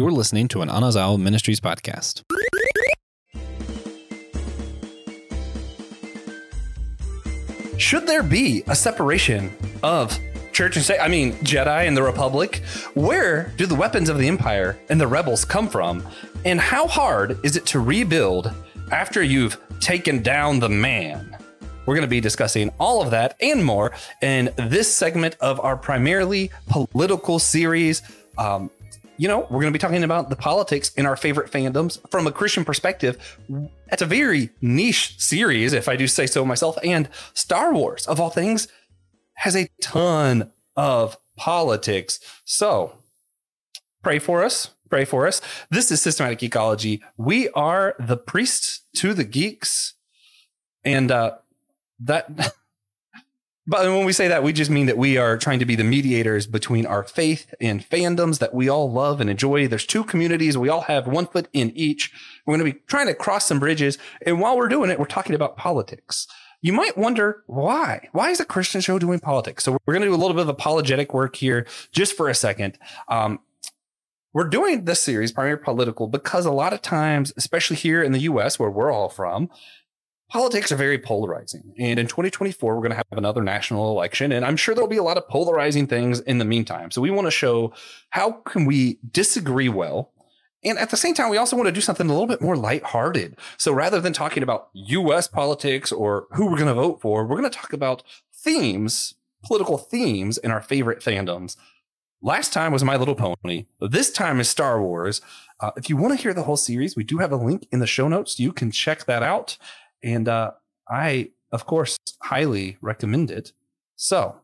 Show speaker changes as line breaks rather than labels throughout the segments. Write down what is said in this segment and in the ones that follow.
You're listening to an Anazao Ministries podcast.
Should there be a separation of church and state? I mean, Jedi and the Republic? Where do the weapons of the Empire and the rebels come from? And how hard is it to rebuild after you've taken down the man? We're going to be discussing all of that and more in this segment of our primarily political series. Um, you know, we're going to be talking about the politics in our favorite fandoms from a Christian perspective. It's a very niche series, if I do say so myself. And Star Wars, of all things, has a ton of politics. So pray for us. Pray for us. This is Systematic Geekology. We are the priests to the geeks. And uh, that But when we say that, we just mean that we are trying to be the mediators between our faith and fandoms that we all love and enjoy. There's two communities. We all have one foot in each. We're going to be trying to cross some bridges. And while we're doing it, we're talking about politics. You might wonder why? Why is a Christian show doing politics? So we're going to do a little bit of apologetic work here just for a second. Um, we're doing this series primarily political because a lot of times, especially here in the US, where we're all from, politics are very polarizing. And in 2024, we're going to have another national election. And I'm sure there'll be a lot of polarizing things in the meantime. So we want to show how can we disagree well. And at the same time, we also want to do something a little bit more lighthearted. So rather than talking about US politics or who we're going to vote for, we're going to talk about themes, political themes in our favorite fandoms. Last time was My Little Pony. This time is Star Wars. Uh, if you want to hear the whole series, we do have a link in the show notes. You can check that out. And uh, I, of course, highly recommend it. So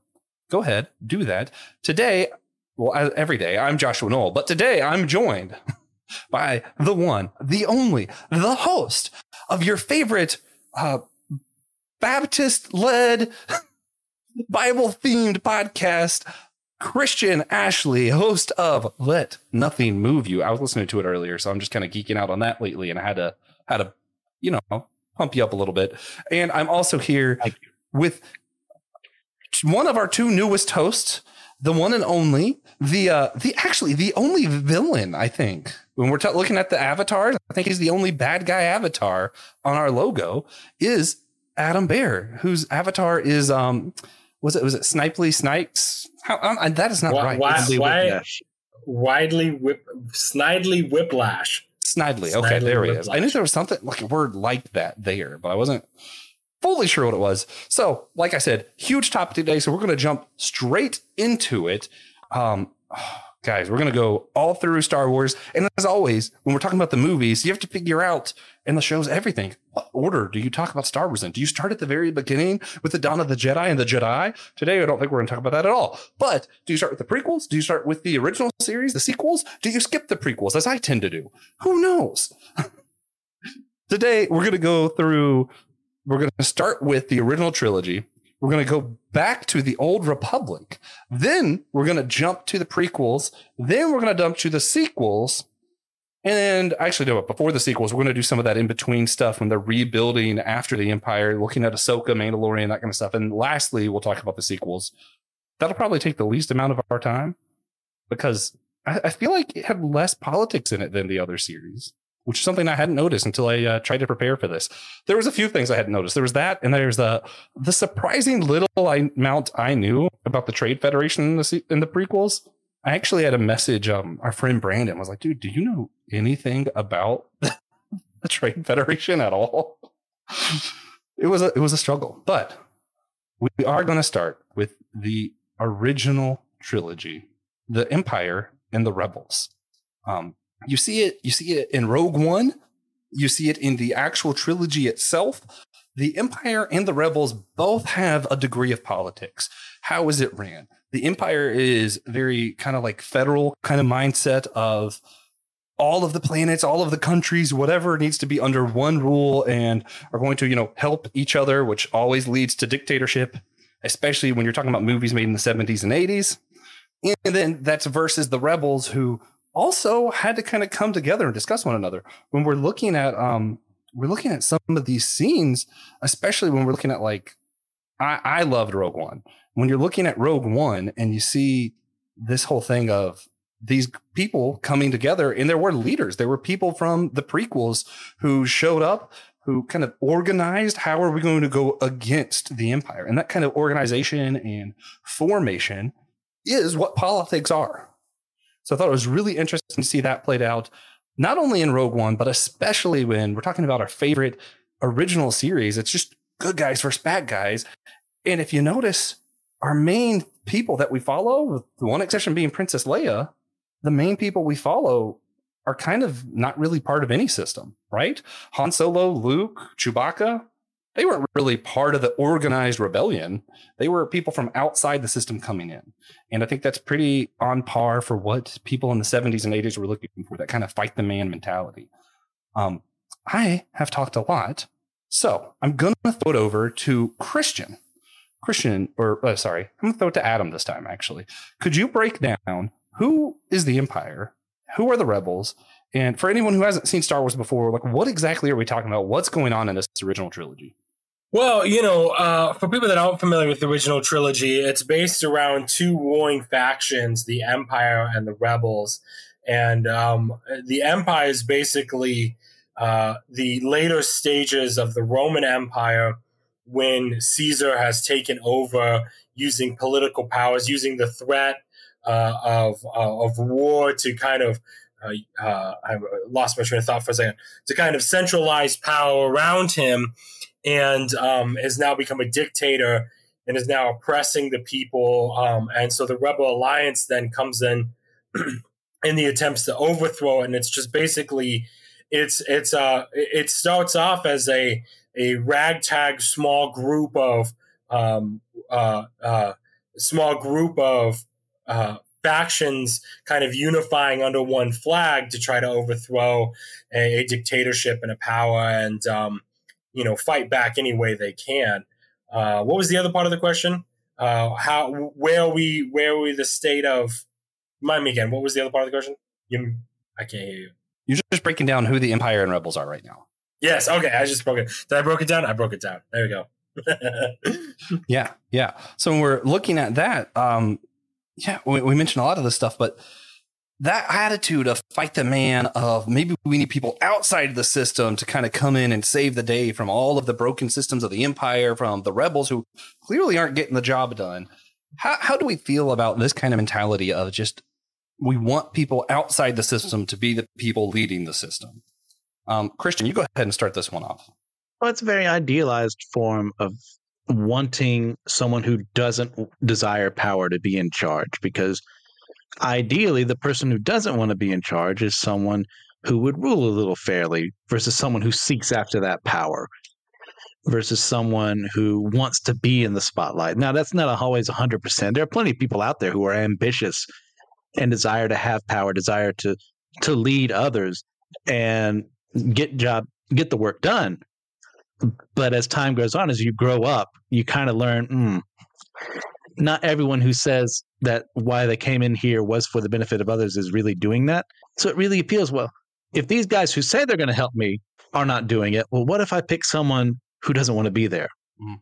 go ahead, do that. Today, well, every day, I'm Joshua Noel, but today I'm joined by the one, the only, the host of your favorite uh, Baptist led, Bible themed podcast, Christian Ashley, host of Let Nothing Move You. I was listening to it earlier, so I'm just kind of geeking out on that lately, and I had to had to, you know, pump you up a little bit. And I'm also here with one of our two newest hosts, the one and only, the uh, the actually the only villain, I think. When we're t- looking at the avatars, I think he's the only bad guy avatar on our logo is Adam Behr, whose avatar is um was it was it Snipely Snipes? How, um, that is not
why,
right.
Why, why, widely whip, snidely whiplash.
Snidely. Okay, there he is. I knew there was something like a word like that there, but I wasn't fully sure what it was. So, like I said, huge topic today. So we're going to jump straight into it. Um, guys, we're going to go all through Star Wars. And as always, when we're talking about the movies, you have to figure out and the show's everything. What order do you talk about Star Wars in? Do you start at the very beginning with the dawn of the Jedi and the Jedi? Today, I don't think we're going to talk about that at all. But do you start with the prequels? Do you start with the original series, the sequels? Do you skip the prequels, as I tend to do? Who knows? Today, we're going to go through, we're going to start with the original trilogy. We're going to go back to the old republic. Then we're going to jump to the prequels. Then we're going to jump to the sequels. And actually, no, before the sequels, we're going to do some of that in between stuff when they're rebuilding after the Empire, looking at Ahsoka, Mandalorian, that kind of stuff. And lastly, we'll talk about the sequels. That'll probably take the least amount of our time because I, I feel like it had less politics in it than the other series, which is something I hadn't noticed until I uh, tried to prepare for this. There was a few things I hadn't noticed. There was that, and there's the the surprising little amount I knew about the Trade Federation in the in the prequels. I actually had a message. Um, our friend Brandon was like, "Dude, do you know anything about the Trade Federation at all?" It was a it was a struggle, but we are going to start with the original trilogy, the Empire and the Rebels. Um, you see it. You see it in Rogue One. You see it in the actual trilogy itself. The Empire and the Rebels both have a degree of politics. How is it ran? the empire is very kind of like federal kind of mindset of all of the planets, all of the countries, whatever needs to be under one rule and are going to, you know, help each other, which always leads to dictatorship, especially when you're talking about movies made in the 70s and 80s. And then that's versus the rebels who also had to kind of come together and discuss one another. When we're looking at um we're looking at some of these scenes, especially when we're looking at like I, I loved Rogue One. When you're looking at Rogue One and you see this whole thing of these people coming together and there were leaders. There were people from the prequels who showed up who kind of organized how are we going to go against the empire. And that kind of organization and formation is what politics are so i thought it was really interesting to see that played out not only in rogue one but especially when we're talking about our favorite original series it's just good guys versus bad guys and if you notice our main people that we follow with the one exception being princess leia the main people we follow are kind of not really part of any system, right? Han Solo, Luke, Chewbacca, they weren't really part of the organized rebellion. They were people from outside the system coming in. And I think that's pretty on par for what people in the 70s and 80s were looking for that kind of fight the man mentality. Um, I have talked a lot. So I'm going to throw it over to Christian. Christian, or uh, sorry, I'm going to throw it to Adam this time, actually. Could you break down who is the Empire? Who are the rebels? And for anyone who hasn't seen Star Wars before, like what exactly are we talking about? What's going on in this original trilogy?
Well, you know, uh, for people that aren't familiar with the original trilogy, it's based around two warring factions, the Empire and the Rebels. And um, the Empire is basically uh, the later stages of the Roman Empire when Caesar has taken over using political powers, using the threat uh, of uh, of war to kind of uh, uh, I lost my train of thought for a second to kind of centralize power around him, and um, has now become a dictator and is now oppressing the people. Um, and so the Rebel Alliance then comes in in the attempts to overthrow it, and it's just basically it's it's uh it starts off as a a ragtag small group of um uh uh small group of uh, factions kind of unifying under one flag to try to overthrow a, a dictatorship and a power and um, you know fight back any way they can. Uh, what was the other part of the question? Uh, how where are we where are we the state of remind me again what was the other part of the question? You, i can't hear you.
You're just breaking down who the empire and rebels are right now.
Yes okay i just broke it. Did i broke it down? I broke it down. There we go.
Yeah yeah. So when we're looking at that um yeah, we, we mentioned a lot of this stuff, but that attitude of fight the man of maybe we need people outside the system to kind of come in and save the day from all of the broken systems of the empire from the rebels who clearly aren't getting the job done. How, how do we feel about this kind of mentality of just we want people outside the system to be the people leading the system? Um, christian you go ahead and start this one off.
Well it's a very idealized form of wanting someone who doesn't desire power to be in charge because ideally the person who doesn't want to be in charge is someone who would rule a little fairly versus someone who seeks after that power versus someone who wants to be in the spotlight. Now that's not always 100%. There are plenty of people out there who are ambitious and desire to have power, desire to to lead others and get job get the work done. But as time goes on, as you grow up, you kind of learn mm, not everyone who says that why they came in here was for the benefit of others is really doing that. So it really appeals well. If these guys who say they're going to help me are not doing it, well, what if I pick someone who doesn't want to be there?
Mm.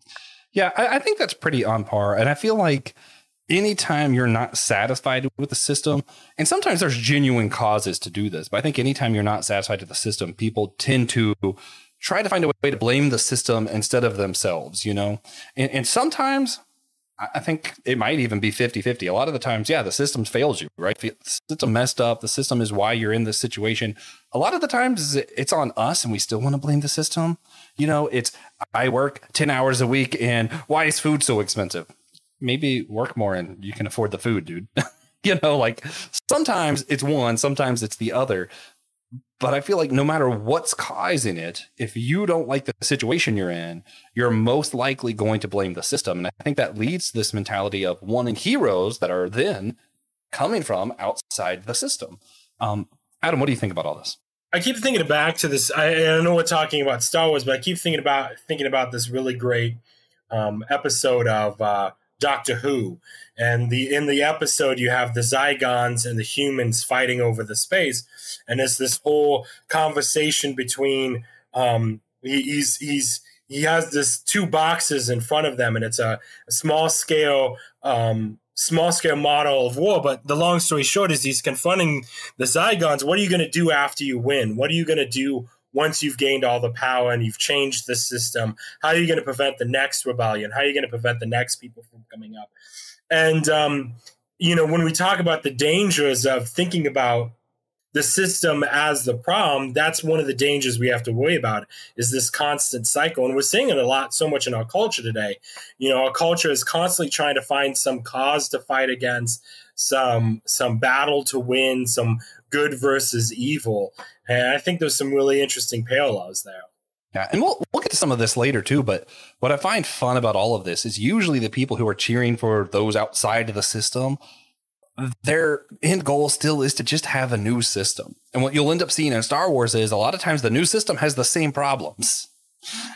Yeah, I, I think that's pretty on par. And I feel like anytime you're not satisfied with the system, and sometimes there's genuine causes to do this, but I think anytime you're not satisfied with the system, people tend to try to find a way to blame the system instead of themselves, you know? And, and sometimes I think it might even be 50 50. A lot of the times, yeah, the system fails you, right? The system messed up. The system is why you're in this situation. A lot of the times it's on us and we still want to blame the system. You know, it's I work 10 hours a week and why is food so expensive? Maybe work more and you can afford the food, dude. you know, like sometimes it's one, sometimes it's the other. But I feel like no matter what's causing it, if you don't like the situation you're in, you're most likely going to blame the system. And I think that leads to this mentality of wanting heroes that are then coming from outside the system. Um, Adam, what do you think about all this?
I keep thinking back to this. I, I know we're talking about Star Wars, but I keep thinking about thinking about this really great um, episode of uh, Doctor Who, and the in the episode you have the Zygons and the humans fighting over the space, and it's this whole conversation between um, he, he's he's he has this two boxes in front of them, and it's a, a small scale um, small scale model of war. But the long story short is he's confronting the Zygons. What are you going to do after you win? What are you going to do once you've gained all the power and you've changed the system? How are you going to prevent the next rebellion? How are you going to prevent the next people from coming up? And, um, you know, when we talk about the dangers of thinking about the system as the problem, that's one of the dangers we have to worry about is this constant cycle. And we're seeing it a lot so much in our culture today. You know, our culture is constantly trying to find some cause to fight against, some some battle to win, some good versus evil. And I think there's some really interesting parallels there.
Yeah, and we'll we'll get to some of this later too. But what I find fun about all of this is usually the people who are cheering for those outside of the system their end goal still is to just have a new system. And what you'll end up seeing in Star Wars is a lot of times the new system has the same problems.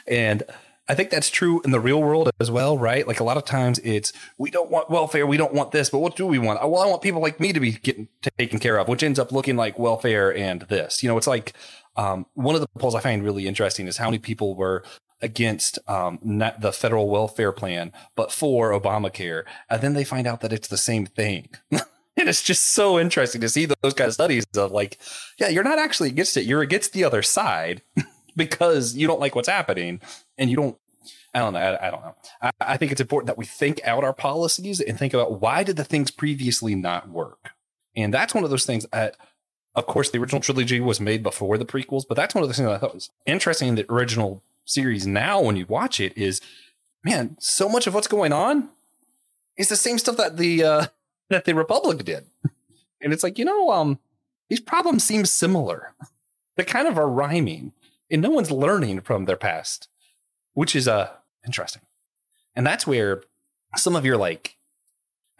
And I think that's true in the real world as well, right? Like a lot of times it's we don't want welfare, we don't want this, but what do we want? Well, I want people like me to be getting taken care of, which ends up looking like welfare and this. You know, it's like um, one of the polls I find really interesting is how many people were against um, the federal welfare plan, but for Obamacare. And then they find out that it's the same thing. and it's just so interesting to see those kind of studies of like, yeah, you're not actually against it. You're against the other side because you don't like what's happening and you don't. I don't know. I, I don't know. I, I think it's important that we think out our policies and think about why did the things previously not work. And that's one of those things that of course, the original trilogy was made before the prequels, but that's one of the things I thought was interesting in the original series now when you watch it is man so much of what's going on is the same stuff that the uh that the republic did and it's like you know um these problems seem similar they kind of are rhyming and no one's learning from their past which is uh interesting and that's where some of your like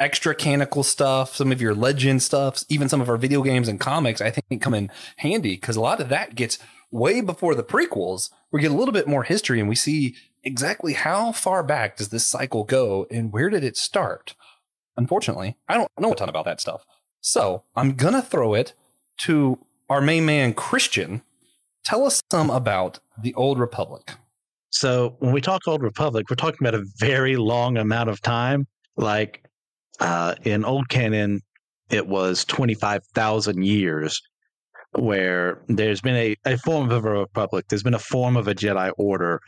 extra canonical stuff some of your legend stuff even some of our video games and comics i think come in handy because a lot of that gets way before the prequels, we get a little bit more history and we see exactly how far back does this cycle go and where did it start. Unfortunately, I don't know a ton about that stuff. So I'm going to throw it to our main man, Christian. Tell us some about the Old Republic.
So when we talk Old Republic, we're talking about a very long amount of time. Like uh, in Old Canon, it was 25,000 years where there's been a, a form of a republic, there's been a form of a Jedi order,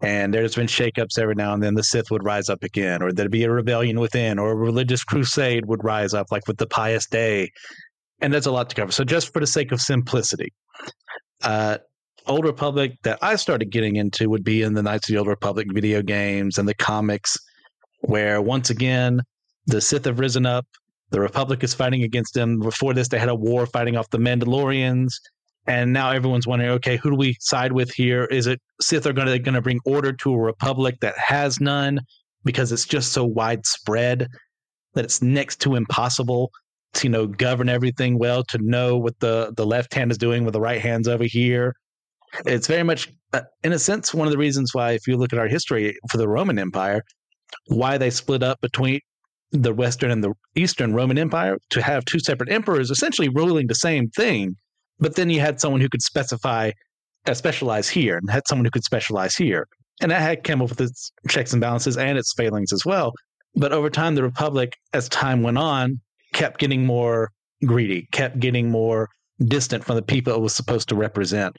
and there's been shakeups every now and then. The Sith would rise up again, or there'd be a rebellion within, or a religious crusade would rise up, like with the Pius Dea. And there's a lot to cover. So, just for the sake of simplicity, uh, Old Republic that I started getting into would be in the Knights of the Old Republic video games and the comics, where once again, the Sith have risen up the Republic is fighting against them. Before this, they had a war fighting off the Mandalorians. And now everyone's wondering, okay, who do we side with here? Is it Sith are going to going to bring order to a republic that has none because it's just so widespread that it's next to impossible to you know govern everything well, to know what the the left hand is doing with the right hand's over here. It's very much, uh, in a sense, one of the reasons why, if you look at our history for the Roman Empire, why they split up between the Western and the Eastern Roman Empire to have two separate emperors essentially ruling the same thing. But then you had someone who could specify, uh, specialize here, and had someone who could specialize here. And that had come up with its checks and balances and its failings as well. But over time, the Republic, as time went on, kept getting more greedy, kept getting more distant from the people it was supposed to represent.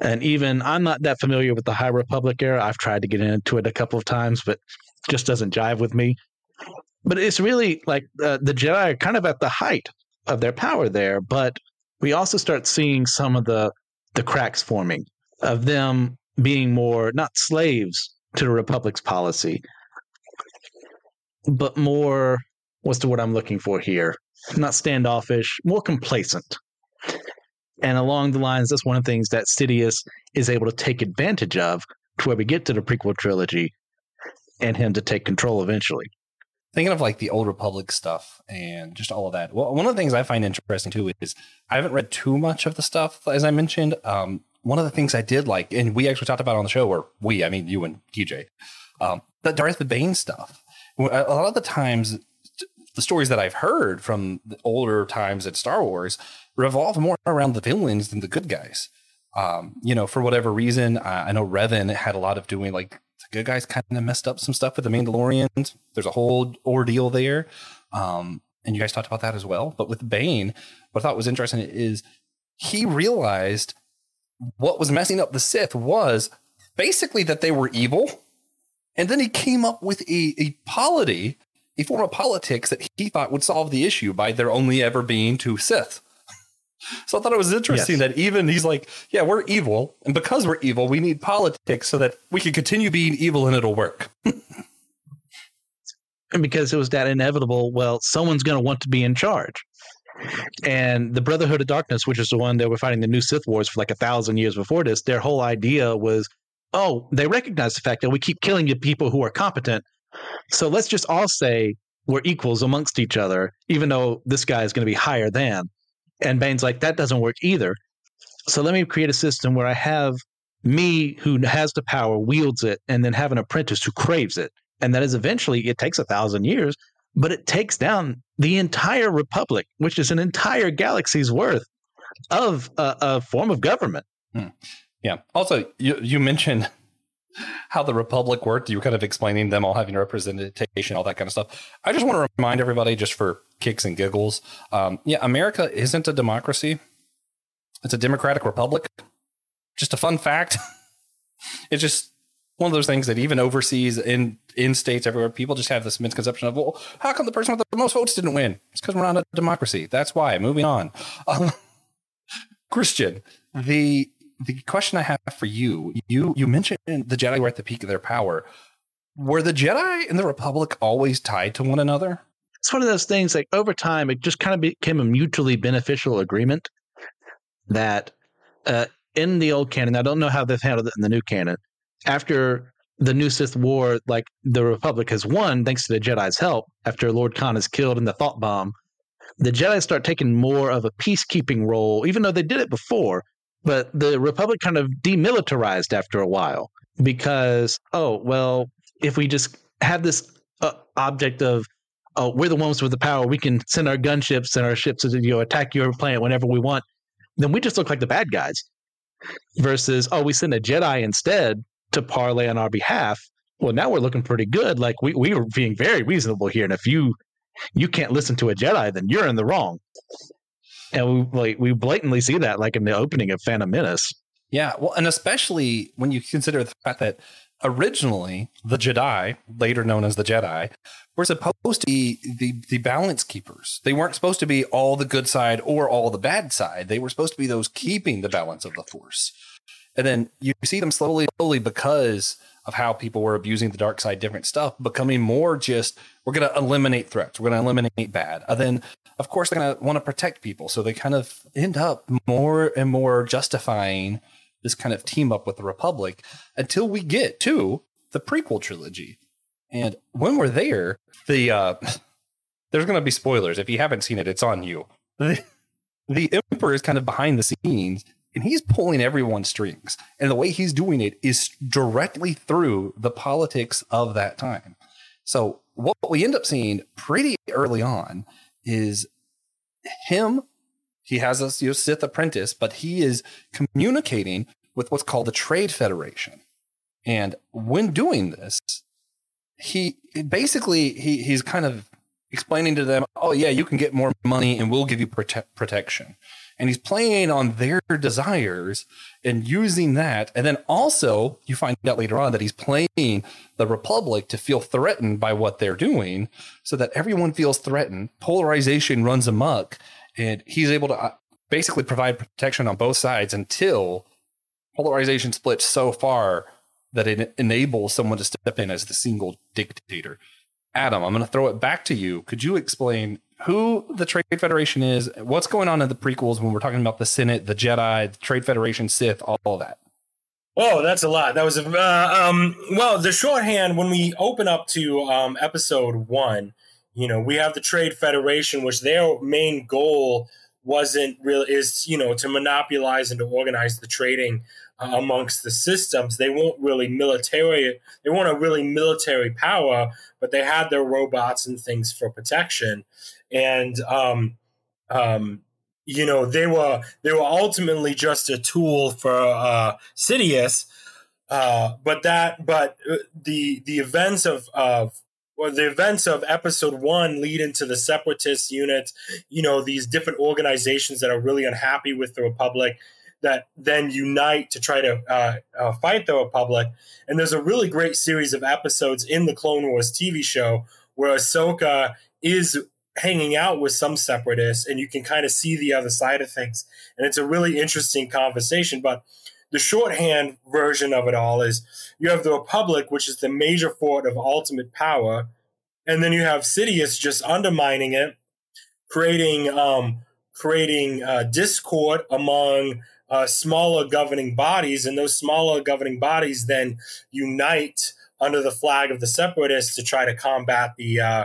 And even I'm not that familiar with the High Republic era. I've tried to get into it a couple of times, but just doesn't jive with me but it's really like uh, the Jedi are kind of at the height of their power there. But we also start seeing some of the the cracks forming of them being more not slaves to the Republic's policy, but more what's the word I'm looking for here? Not standoffish, more complacent. And along the lines, that's one of the things that Sidious is able to take advantage of to where we get to the prequel trilogy and him to take control eventually
thinking of like the old republic stuff and just all of that well one of the things i find interesting too is i haven't read too much of the stuff as i mentioned um, one of the things i did like and we actually talked about on the show where we i mean you and tj um, the darth bane stuff a lot of the times the stories that i've heard from the older times at star wars revolve more around the villains than the good guys um, you know for whatever reason i know revan had a lot of doing like the good guys kind of messed up some stuff with the Mandalorians. There's a whole ordeal there. Um, and you guys talked about that as well. But with Bane, what I thought was interesting is he realized what was messing up the Sith was basically that they were evil. And then he came up with a, a polity, a form of politics that he thought would solve the issue by there only ever being two Sith. So I thought it was interesting yes. that even he's like, yeah, we're evil. And because we're evil, we need politics so that we can continue being evil and it'll work.
and because it was that inevitable, well, someone's going to want to be in charge. And the Brotherhood of Darkness, which is the one that were fighting the new Sith Wars for like a thousand years before this, their whole idea was, oh, they recognize the fact that we keep killing the people who are competent. So let's just all say we're equals amongst each other, even though this guy is going to be higher than. And Bane's like, that doesn't work either. So let me create a system where I have me who has the power, wields it, and then have an apprentice who craves it. And that is eventually, it takes a thousand years, but it takes down the entire republic, which is an entire galaxy's worth of a, a form of government. Hmm.
Yeah. Also, you, you mentioned how the republic worked. You were kind of explaining them all having representation, all that kind of stuff. I just want to remind everybody, just for kicks and giggles, um, yeah, America isn't a democracy. It's a democratic republic. Just a fun fact. it's just one of those things that even overseas in in states everywhere, people just have this misconception of, well, how come the person with the most votes didn't win? It's because we're not a democracy. That's why. Moving on. Um, Christian, the the question I have for you, you you mentioned the Jedi were at the peak of their power. Were the Jedi and the Republic always tied to one another?
It's one of those things like over time it just kind of became a mutually beneficial agreement that uh, in the old canon, I don't know how they've handled it in the new canon. After the new Sith War, like the Republic has won thanks to the Jedi's help. After Lord Kaan is killed in the thought bomb, the Jedi start taking more of a peacekeeping role, even though they did it before. But the Republic kind of demilitarized after a while because, oh, well, if we just have this uh, object of, oh, we're the ones with the power, we can send our gunships and our ships to you know, attack your planet whenever we want, then we just look like the bad guys. Versus, oh, we send a Jedi instead to parlay on our behalf. Well, now we're looking pretty good. Like we, we were being very reasonable here. And if you you can't listen to a Jedi, then you're in the wrong and we like we blatantly see that like in the opening of Phantom Menace.
Yeah, well, and especially when you consider the fact that originally the Jedi, later known as the Jedi, were supposed to be the the balance keepers. They weren't supposed to be all the good side or all the bad side. They were supposed to be those keeping the balance of the Force. And then you see them slowly, slowly because of how people were abusing the dark side, different stuff, becoming more just we're going to eliminate threats, we're going to eliminate bad. And then of course they're going to want to protect people. So they kind of end up more and more justifying this kind of team up with the Republic until we get to the prequel trilogy. And when we're there, the uh, there's going to be spoilers. If you haven't seen it, it's on you. The, the Emperor is kind of behind the scenes and he's pulling everyone's strings. And the way he's doing it is directly through the politics of that time. So what we end up seeing pretty early on is him. He has a you know, Sith apprentice, but he is communicating with what's called the Trade Federation. And when doing this, he basically he he's kind of explaining to them, "Oh yeah, you can get more money, and we'll give you prote- protection." And he's playing on their desires and using that. And then also, you find out later on that he's playing the Republic to feel threatened by what they're doing so that everyone feels threatened. Polarization runs amok. And he's able to uh, basically provide protection on both sides until polarization splits so far that it enables someone to step in as the single dictator. Adam, I'm going to throw it back to you. Could you explain who the Trade Federation is, what's going on in the prequels when we're talking about the Senate, the Jedi, the Trade Federation, Sith, all, all that.
Oh, that's a lot. That was a uh, um, well. The shorthand when we open up to um, episode one, you know, we have the Trade Federation, which their main goal wasn't really is you know to monopolize and to organize the trading uh, amongst the systems. They weren't really military. They weren't a really military power, but they had their robots and things for protection and um, um, you know they were they were ultimately just a tool for uh, Sidious. Uh, but that but uh, the the events of of well, the events of episode one lead into the separatist units, you know, these different organizations that are really unhappy with the Republic that then unite to try to uh, uh, fight the Republic. And there's a really great series of episodes in the Clone Wars TV show where Ahsoka is hanging out with some separatists and you can kind of see the other side of things. And it's a really interesting conversation. But the shorthand version of it all is you have the Republic, which is the major fort of ultimate power, and then you have Sidious just undermining it, creating um, creating uh, discord among uh, smaller governing bodies, and those smaller governing bodies then unite under the flag of the Separatists to try to combat the uh,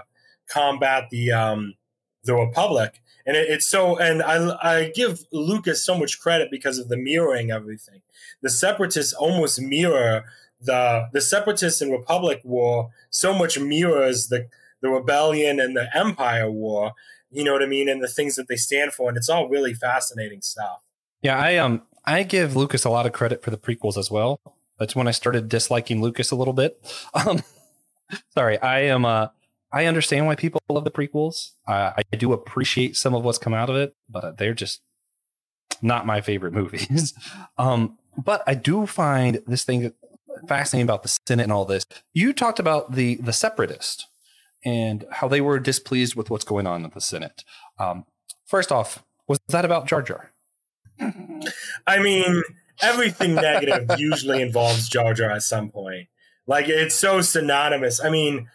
combat the um, the Republic. And it, it's so, and I, I give Lucas so much credit because of the mirroring everything. The separatists almost mirror the the separatists and Republic war so much mirrors the the rebellion and the Empire war. You know what I mean, and the things that they stand for, and it's all really fascinating stuff.
Yeah, I um I give Lucas a lot of credit for the prequels as well. That's when I started disliking Lucas a little bit. Um, sorry, I am uh I understand why people love the prequels. Uh, I do appreciate some of what's come out of it, but they're just not my favorite movies. um, but I do find this thing fascinating about the Senate and all this. You talked about the the separatist and how they were displeased with what's going on at the Senate. Um, first off, was that about Jar Jar?
I mean, everything negative usually involves Jar Jar at some point. Like it's so synonymous. I mean,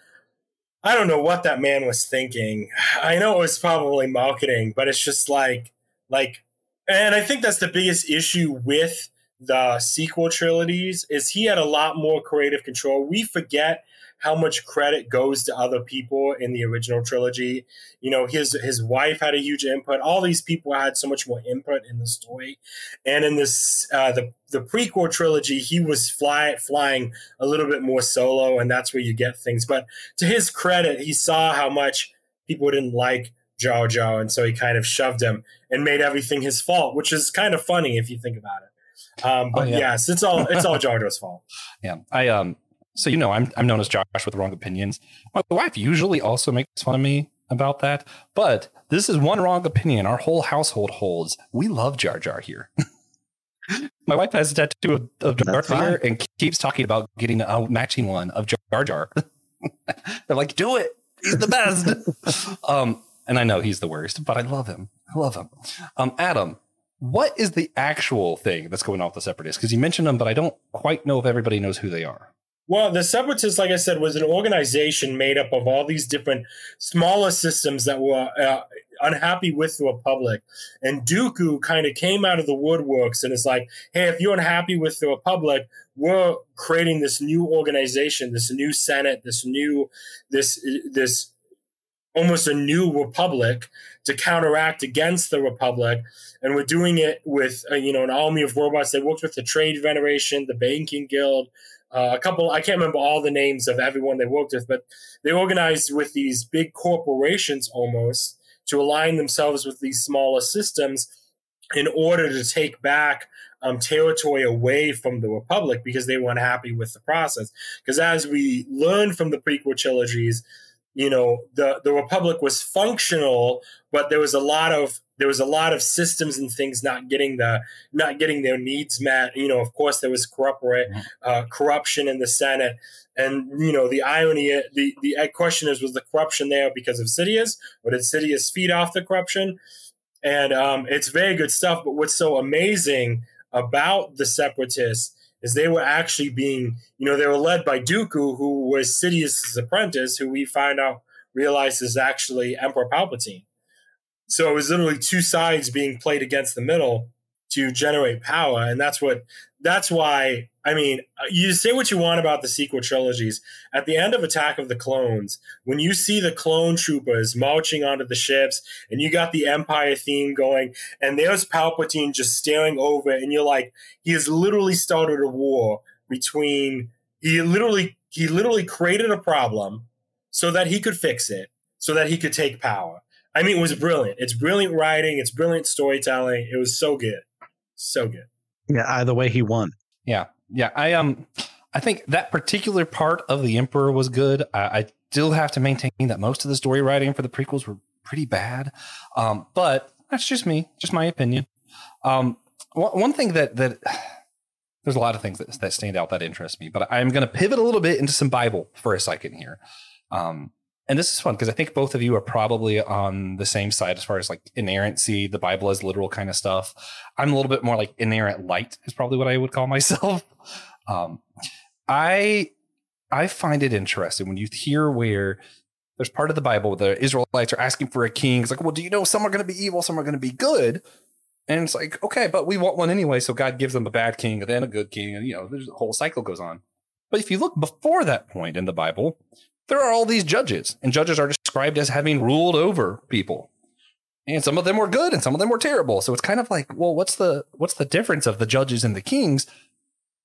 I don't know what that man was thinking. I know it was probably marketing, but it's just like like and I think that's the biggest issue with the sequel trilogies is he had a lot more creative control. We forget how much credit goes to other people in the original trilogy. You know, his his wife had a huge input. All these people had so much more input in the story. And in this uh, the the prequel trilogy, he was fly, flying a little bit more solo, and that's where you get things. But to his credit, he saw how much people didn't like Jar Jar, and so he kind of shoved him and made everything his fault, which is kind of funny if you think about it. Um, but oh, yeah. yes, it's all it's all Jar Jar's fault.
Yeah, I um, so you know, I'm I'm known as Josh with wrong opinions. My wife usually also makes fun of me about that, but this is one wrong opinion our whole household holds. We love Jar Jar here. My wife has a tattoo of, of Darth Vader and keeps talking about getting a matching one of Jar Jar. They're like, "Do it! He's the best." um, and I know he's the worst, but I love him. I love him. Um, Adam, what is the actual thing that's going on with the separatists? Because you mentioned them, but I don't quite know if everybody knows who they are.
Well, the Separatists, like I said, was an organization made up of all these different smaller systems that were uh, unhappy with the Republic. And Dooku kind of came out of the woodworks and it's like, hey, if you're unhappy with the Republic, we're creating this new organization, this new Senate, this new, this, this almost a new republic to counteract against the republic and we're doing it with uh, you know an army of robots they worked with the trade federation the banking guild uh, a couple i can't remember all the names of everyone they worked with but they organized with these big corporations almost to align themselves with these smaller systems in order to take back um, territory away from the republic because they weren't happy with the process. Because as we learned from the prequel trilogies you know the the republic was functional but there was a lot of there was a lot of systems and things not getting the not getting their needs met you know of course there was corporate mm-hmm. uh, corruption in the senate and you know the irony the the question is was the corruption there because of Sidious or did Sidious feed off the corruption and um, it's very good stuff but what's so amazing about the separatists is they were actually being, you know, they were led by Dooku, who was Sidious's apprentice, who we find out realizes is actually Emperor Palpatine. So it was literally two sides being played against the middle to generate power, and that's what that's why I mean, uh, you say what you want about the sequel trilogies. At the end of Attack of the Clones, when you see the clone troopers marching onto the ships and you got the Empire theme going, and there's Palpatine just staring over, and you're like, he has literally started a war between he literally he literally created a problem so that he could fix it, so that he could take power. I mean, it was brilliant. It's brilliant writing, it's brilliant storytelling. It was so good. So good.
Yeah, either way he won.
Yeah yeah, I um, I think that particular part of the Emperor was good. I, I still have to maintain that most of the story writing for the prequels were pretty bad. Um, but that's just me, just my opinion. Um, one, one thing that that there's a lot of things that, that stand out that interest me, but I'm going to pivot a little bit into some Bible for a second here. Um, and this is fun because I think both of you are probably on the same side as far as like inerrancy, the Bible as literal kind of stuff. I'm a little bit more like inerrant light is probably what I would call myself. Um, I I find it interesting when you hear where there's part of the Bible where the Israelites are asking for a king. It's like, well, do you know some are going to be evil, some are going to be good? And it's like, okay, but we want one anyway. So God gives them a bad king and then a good king. And, you know, a whole cycle goes on. But if you look before that point in the Bible, there are all these judges, and judges are described as having ruled over people. And some of them were good and some of them were terrible. So it's kind of like, well, what's the what's the difference of the judges and the kings?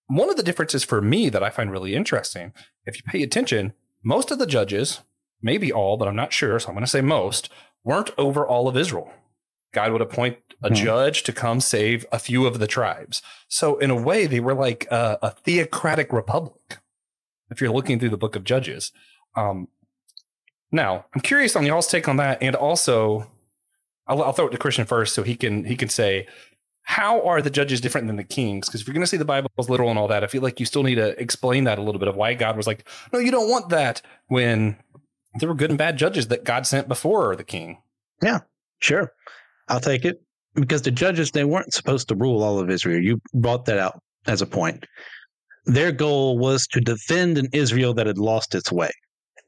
One of the differences for me that I find really interesting, if you pay attention, most of the judges, maybe all, but I'm not sure, so I'm going to say most, weren't over all of Israel. God would appoint a
Hmm.
judge to come save a few of the tribes. So in a way, they were like a, a theocratic republic. If you're looking through the book of Judges, um, now I'm curious on y'all's take on that, and also I'll, I'll throw it to Christian first, so he can he can say how are the judges different than the kings? Because if you're going to see the Bible as literal and all that, I feel like you still need to explain that a little bit of why God was like, no, you don't want that when there were good and bad judges that God sent before the king.
Yeah, sure. I'll take it. Because the judges, they weren't supposed to rule all of Israel. You brought that out as a point. Their goal was to defend an Israel that had lost its way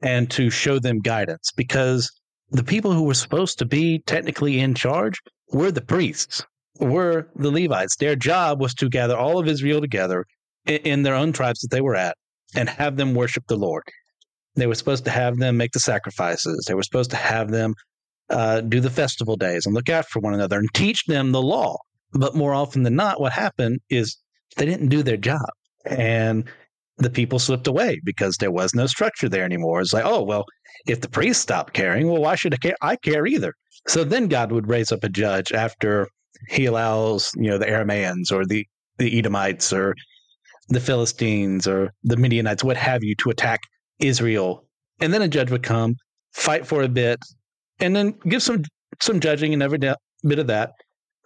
and to show them guidance because the people who were supposed to be technically in charge were the priests, were the Levites. Their job was to gather all of Israel together in, their own tribes that they were at and have them worship the Lord. They were supposed to have them make the sacrifices. They were supposed to have them uh, do the festival days and look out for one another and teach them the law. But more often than not, what happened is they didn't do their job. And the people slipped away because there was no structure there anymore. It's like, oh, well, if the priests stopped caring, well, why should I care? I care either. So then God would raise up a judge after he allows, you know, the Aramaeans or the, the Edomites or the Philistines or the Midianites, what have you, to attack Israel. And then a judge would come, fight for a bit, and then give some some judging and every bit of that,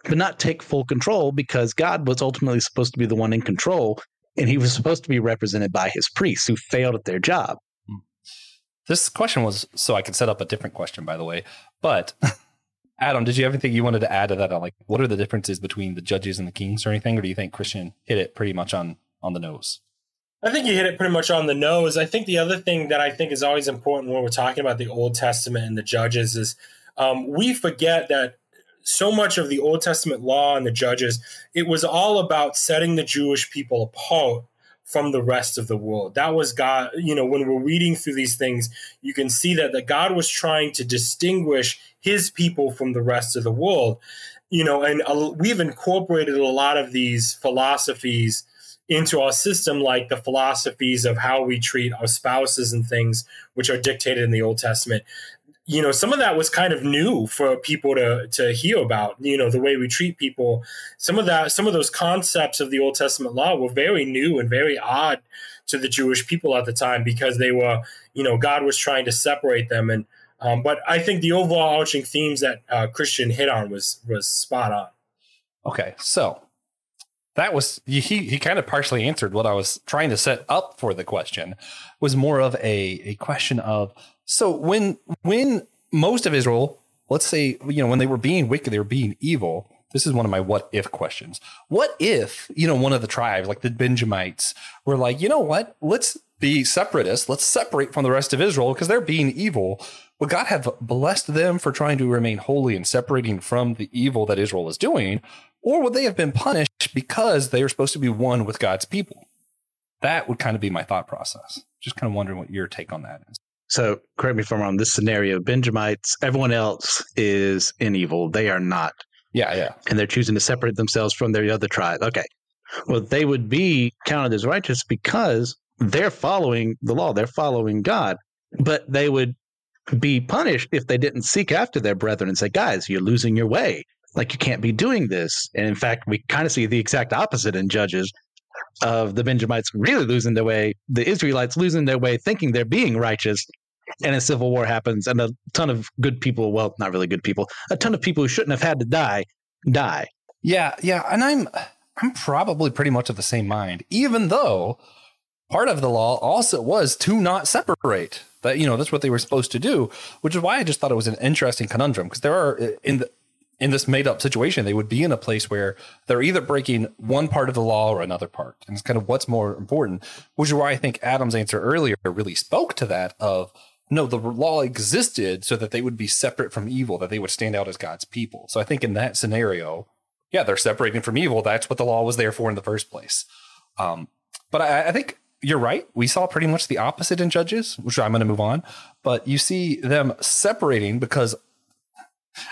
but not take full control because God was ultimately supposed to be the one in control, and He was supposed to be represented by His priests who failed at their job.
This question was so I could set up a different question, by the way. But Adam, did you have anything you wanted to add to that? Like, what are the differences between the judges and the kings, or anything? Or do you think Christian hit it pretty much on on the nose?
I think you hit it pretty much on the nose. I think the other thing that I think is always important when we're talking about the Old Testament and the judges is um, we forget that so much of the Old Testament law and the judges, it was all about setting the Jewish people apart from the rest of the world. That was God, you know, when we're reading through these things, you can see that, that God was trying to distinguish his people from the rest of the world. You know, and uh, we've incorporated a lot of these philosophies into our system, like the philosophies of how we treat our spouses and things, which are dictated in the Old Testament. You know, some of that was kind of new for people to to hear about. You know, the way we treat people. Some of that, some of those concepts of the Old Testament law were very new and very odd to the Jewish people at the time because they were, you know, God was trying to separate them. And um, but I think the overall overarching themes that uh, Christian hit on was was spot on.
Okay, so that was he he kind of partially answered what I was trying to set up for the question was more of a a question of so when when most of Israel let's say you know when they were being wicked they were being evil this is one of my what if questions what if you know one of the tribes like the Benjamites were like you know what let's be separatists let's separate from the rest of Israel because they're being evil would God have blessed them for trying to remain holy and separating from the evil that Israel is doing or would they have been punished because they were supposed to be one with God's people? That would kind of be my thought process. Just kind of wondering what your take on that is.
So, correct me if I'm wrong. This scenario, Benjamites, everyone else is in evil. They are not.
Yeah, yeah.
and they're choosing to separate themselves from their other tribe. Okay. Well, they would be counted as righteous because they're following the law, they're following God, but they would be punished if they didn't seek after their brethren and say, guys, you're losing your way. Like, you can't be doing this. And in fact, we kind of see the exact opposite in Judges of the Benjamites really losing their way, the Israelites losing their way, thinking they're being righteous, and a civil war happens, and a ton of good people, well, not really good people, a ton of people who shouldn't have had to die, die.
Yeah, yeah, and I'm I'm probably pretty much of the same mind, even though part of the law also was to not separate. That you know that's what they were supposed to do, which is why I just thought it was an interesting conundrum because there are uh, in the in this made up situation they would be in a place where they're either breaking one part of the law or another part, and it's kind of what's more important. Which is why I think Adam's answer earlier really spoke to that of no, the law existed so that they would be separate from evil, that they would stand out as God's people. So I think in that scenario, yeah, they're separating from evil. That's what the law was there for in the first place. Um, but I, I think you're right. We saw pretty much the opposite in Judges, which I'm going to move on. But you see them separating because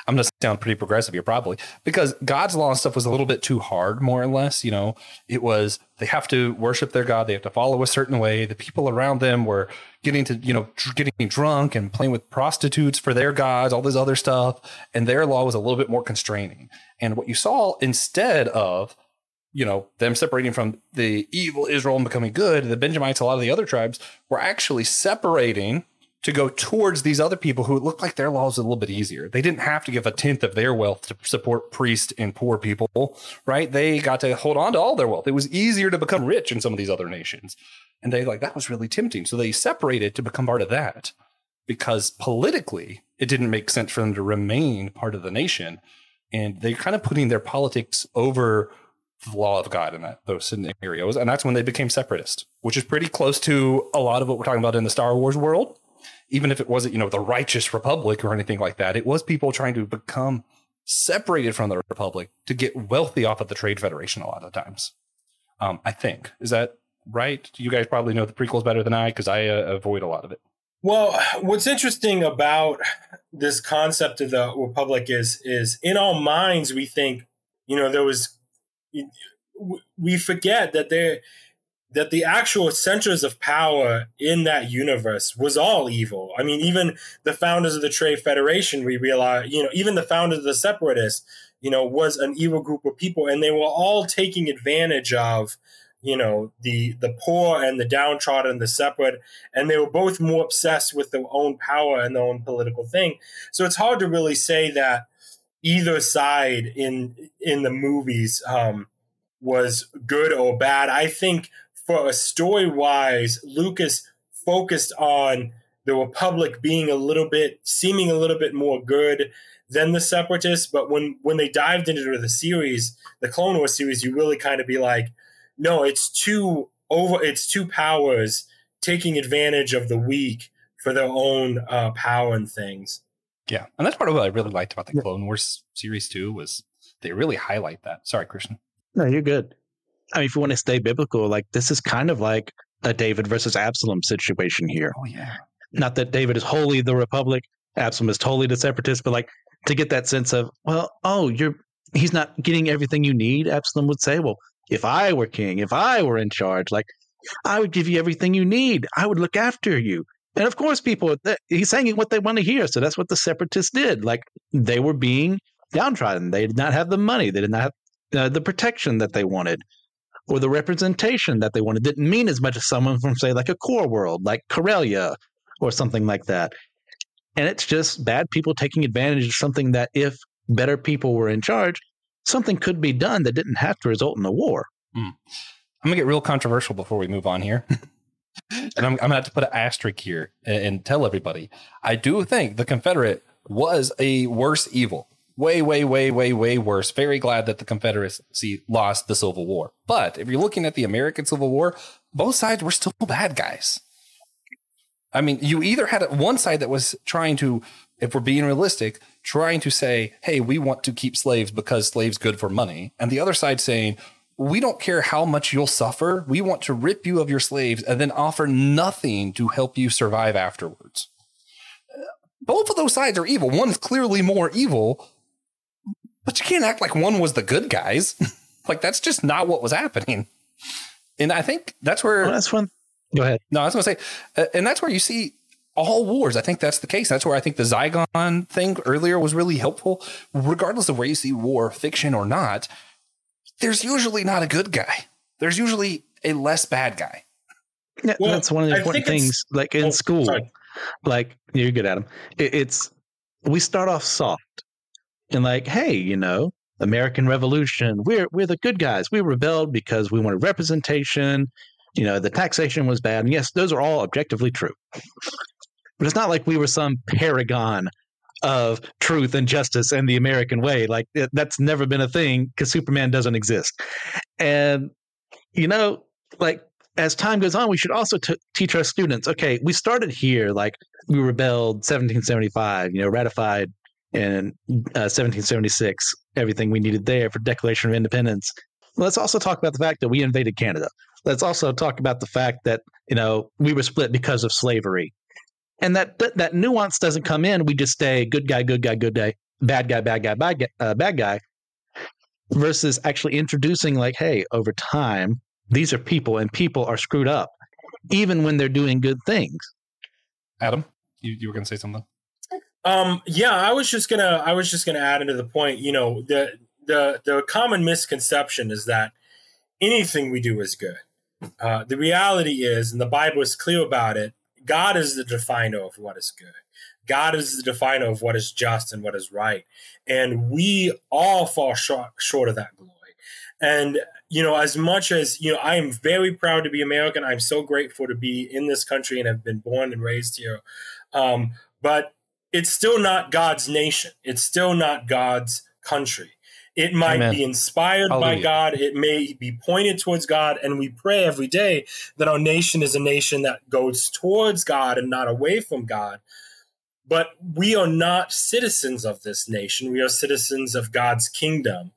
I'm going to sound pretty progressive here, probably because God's law and stuff was a little bit too hard, more or less. You know, it was they have to worship their God, they have to follow a certain way. The people around them were getting to, you know, getting drunk and playing with prostitutes for their gods, all this other stuff. And their law was a little bit more constraining. And what you saw instead of, you know, them separating from the evil Israel and becoming good, the Benjamites, a lot of the other tribes were actually separating to go towards these other people who it looked like their laws a little bit easier. They didn't have to give a tenth of their wealth to support priests and poor people, right? They got to hold on to all their wealth. It was easier to become rich in some of these other nations. And they like that was really tempting. So they separated to become part of that because politically it didn't make sense for them to remain part of the nation. And they're kind of putting their politics over the law of God in that those scenarios. And that's when they became separatist, which is pretty close to a lot of what we're talking about in the Star Wars world even if it wasn't, you know, the righteous republic or anything like that, it was people trying to become separated from the republic to get wealthy off of the trade federation a lot of times. Um, I think is that right? You guys probably know the prequels better than I because I uh, avoid a lot of it.
Well, what's interesting about this concept of the republic is is in our minds we think, you know, there was we forget that there that the actual centers of power in that universe was all evil. I mean, even the founders of the Trade Federation, we realize, you know, even the founders of the Separatists, you know, was an evil group of people, and they were all taking advantage of, you know, the the poor and the downtrodden, and the separate, and they were both more obsessed with their own power and their own political thing. So it's hard to really say that either side in in the movies um, was good or bad. I think for a story wise, Lucas focused on the Republic being a little bit, seeming a little bit more good than the Separatists. But when when they dived into the series, the Clone Wars series, you really kind of be like, no, it's two over, it's two powers taking advantage of the weak for their own uh, power and things.
Yeah, and that's part of what I really liked about the Clone Wars series too was they really highlight that. Sorry, Christian.
No, you're good. I mean, if you want to stay biblical, like this is kind of like a David versus Absalom situation here.
Oh yeah.
Not that David is wholly the Republic, Absalom is totally the separatist, but like to get that sense of, well, oh, you're he's not getting everything you need, Absalom would say. Well, if I were king, if I were in charge, like I would give you everything you need. I would look after you. And of course, people, he's saying what they want to hear. So that's what the separatists did. Like they were being downtrodden. They did not have the money. They did not have uh, the protection that they wanted or the representation that they wanted didn't mean as much as someone from, say, like a core world, like Corellia or something like that. And it's just bad people taking advantage of something that if better people were in charge, something could be done that didn't have to result in a war.
Mm. I'm gonna get real controversial before we move on here. and I'm, I'm, gonna have to put an asterisk here and, and tell everybody I do think the Confederate was a worse evil way, way, way, way, way worse. Very glad that the Confederacy lost the Civil War. But if you're looking at the American Civil War, both sides were still bad guys. I mean, you either had one side that was trying to, if we're being realistic, trying to say, hey, we want to keep slaves because slaves good for money. And the other side saying, we don't care how much you'll suffer. We want to rip you of your slaves and then offer nothing to help you survive afterwards. Both of those sides are evil. One is clearly more evil, but you can't act like one was the good guys. like that's just not what was happening. And I think that's where
well, that's one. Go ahead.
No, I was going to say, uh, and that's where you see all wars. I think that's the case. That's where I think the Zygon thing earlier was really helpful. Regardless of where you see war, fiction or not, there's usually not a good guy. There's usually a less bad guy.
Yeah, well, that's one of the important things. Like in oh, school, sorry. like you're good at them. It, it's we start off soft and like, hey, you know, American Revolution, we're we're the good guys. We rebelled because we wanted representation. You know, the taxation was bad. And yes, those are all objectively true. But it's not like we were some paragon of truth and justice and the American way. Like it, that's never been a thing because Superman doesn't exist. And you know, like as time goes on, we should also t- teach our students. Okay, we started here, like we rebelled 1775. You know, ratified in uh, 1776 everything we needed there for Declaration of Independence. Let's also talk about the fact that we invaded Canada. Let's also talk about the fact that you know we were split because of slavery, and that that, that nuance doesn't come in. We just stay good guy, good guy, good guy, bad guy, bad guy, bad guy, uh, bad guy, versus actually introducing like, hey, over time, these are people, and people are screwed up, even when they're doing good things.
Adam, you, you were going to say something.
Um, yeah, I was just gonna I was just gonna add into the point. You know, the the the common misconception is that anything we do is good. Uh, the reality is, and the Bible is clear about it. God is the definer of what is good. God is the definer of what is just and what is right, and we all fall short short of that glory. And you know, as much as you know, I am very proud to be American. I'm so grateful to be in this country and have been born and raised here. Um, but it's still not God's nation. It's still not God's country. It might Amen. be inspired Hallelujah. by God. It may be pointed towards God. And we pray every day that our nation is a nation that goes towards God and not away from God. But we are not citizens of this nation. We are citizens of God's kingdom.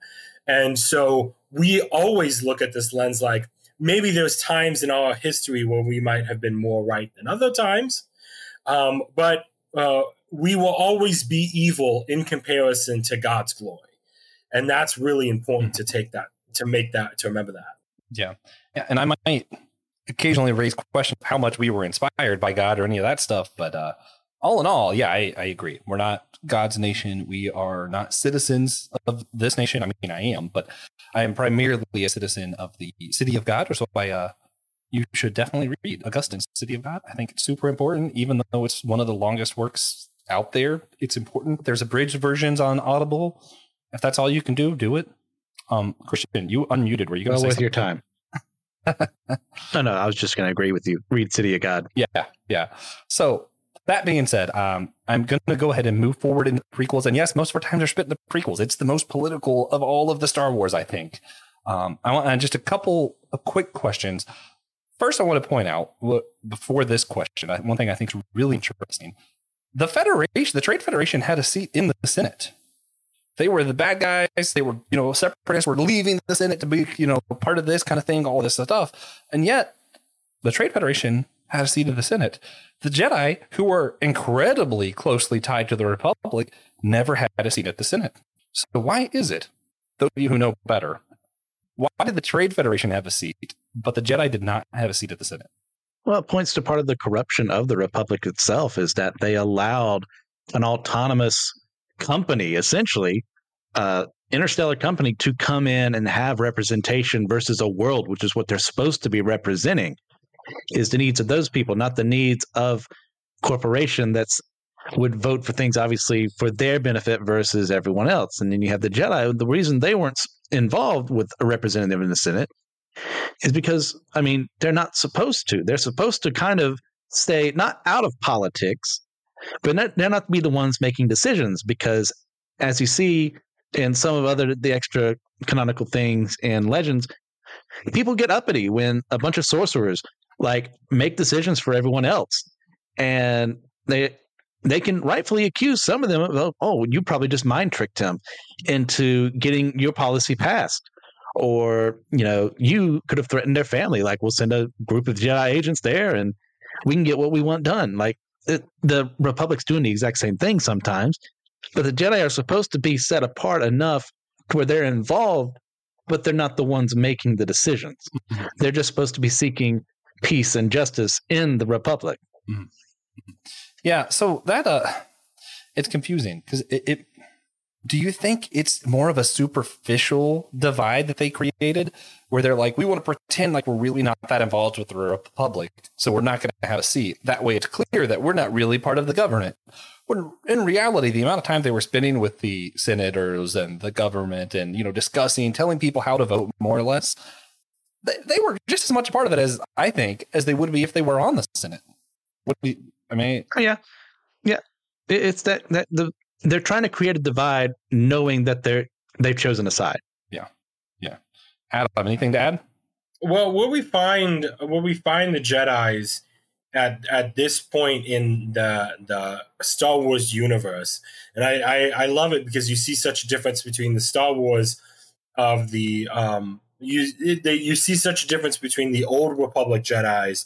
And so we always look at this lens like maybe there's times in our history where we might have been more right than other times. Um, but uh, we will always be evil in comparison to God's glory. And that's really important to take that, to make that, to remember that.
Yeah. yeah and I might occasionally raise questions how much we were inspired by God or any of that stuff. But uh, all in all, yeah, I, I agree. We're not God's nation. We are not citizens of this nation. I mean, I am, but I am primarily a citizen of the city of God. Or so I, uh, you should definitely read Augustine's City of God. I think it's super important, even though it's one of the longest works out there. It's important. There's abridged versions on Audible. If that's all you can do, do it. Um, Christian, you unmuted. Were you going to
well,
say
with something? your time? no, no. I was just going to agree with you. Read City of God.
Yeah, yeah. So that being said, um, I'm going to go ahead and move forward in the prequels. And yes, most of our times are spent in the prequels. It's the most political of all of the Star Wars, I think. Um, I want just a couple of quick questions. First, I want to point out before this question, one thing I think is really interesting the Federation, the Trade Federation, had a seat in the Senate. They were the bad guys. They were, you know, separatists were leaving the Senate to be, you know, part of this kind of thing, all this stuff. And yet, the Trade Federation had a seat in the Senate. The Jedi, who were incredibly closely tied to the Republic, never had a seat at the Senate. So why is it, those of you who know better, why did the Trade Federation have a seat, but the Jedi did not have a seat at the Senate?
Well, it points to part of the corruption of the Republic itself is that they allowed an autonomous company, essentially, uh, interstellar company, to come in and have representation versus a world, which is what they're supposed to be representing, is the needs of those people, not the needs of corporation that's would vote for things obviously for their benefit versus everyone else. And then you have the Jedi. The reason they weren't involved with a representative in the Senate is because I mean they're not supposed to. They're supposed to kind of stay not out of politics, but not, they're not be the ones making decisions because as you see in some of other the extra canonical things and legends, people get uppity when a bunch of sorcerers like make decisions for everyone else, and they they can rightfully accuse some of them of oh you probably just mind tricked him into getting your policy passed or you know you could have threatened their family like we'll send a group of jedi agents there and we can get what we want done like it, the republic's doing the exact same thing sometimes but the jedi are supposed to be set apart enough where they're involved but they're not the ones making the decisions mm-hmm. they're just supposed to be seeking peace and justice in the republic
mm-hmm. yeah so that uh it's confusing because it, it do you think it's more of a superficial divide that they created where they're like, we want to pretend like we're really not that involved with the Republic, so we're not going to have a seat. That way it's clear that we're not really part of the government. When in reality, the amount of time they were spending with the senators and the government and, you know, discussing, telling people how to vote more or less, they, they were just as much a part of it as I think as they would be if they were on the Senate. What do you, I mean,
yeah, yeah. It's that that the they're trying to create a divide, knowing that they're they've chosen a side. Yeah. Yeah.
Adam, anything to add?
Well, what we find, what we find the Jedi's at at this point in the the Star Wars universe, and I I, I love it because you see such a difference between the Star Wars of the um you it, they, you see such a difference between the old Republic Jedi's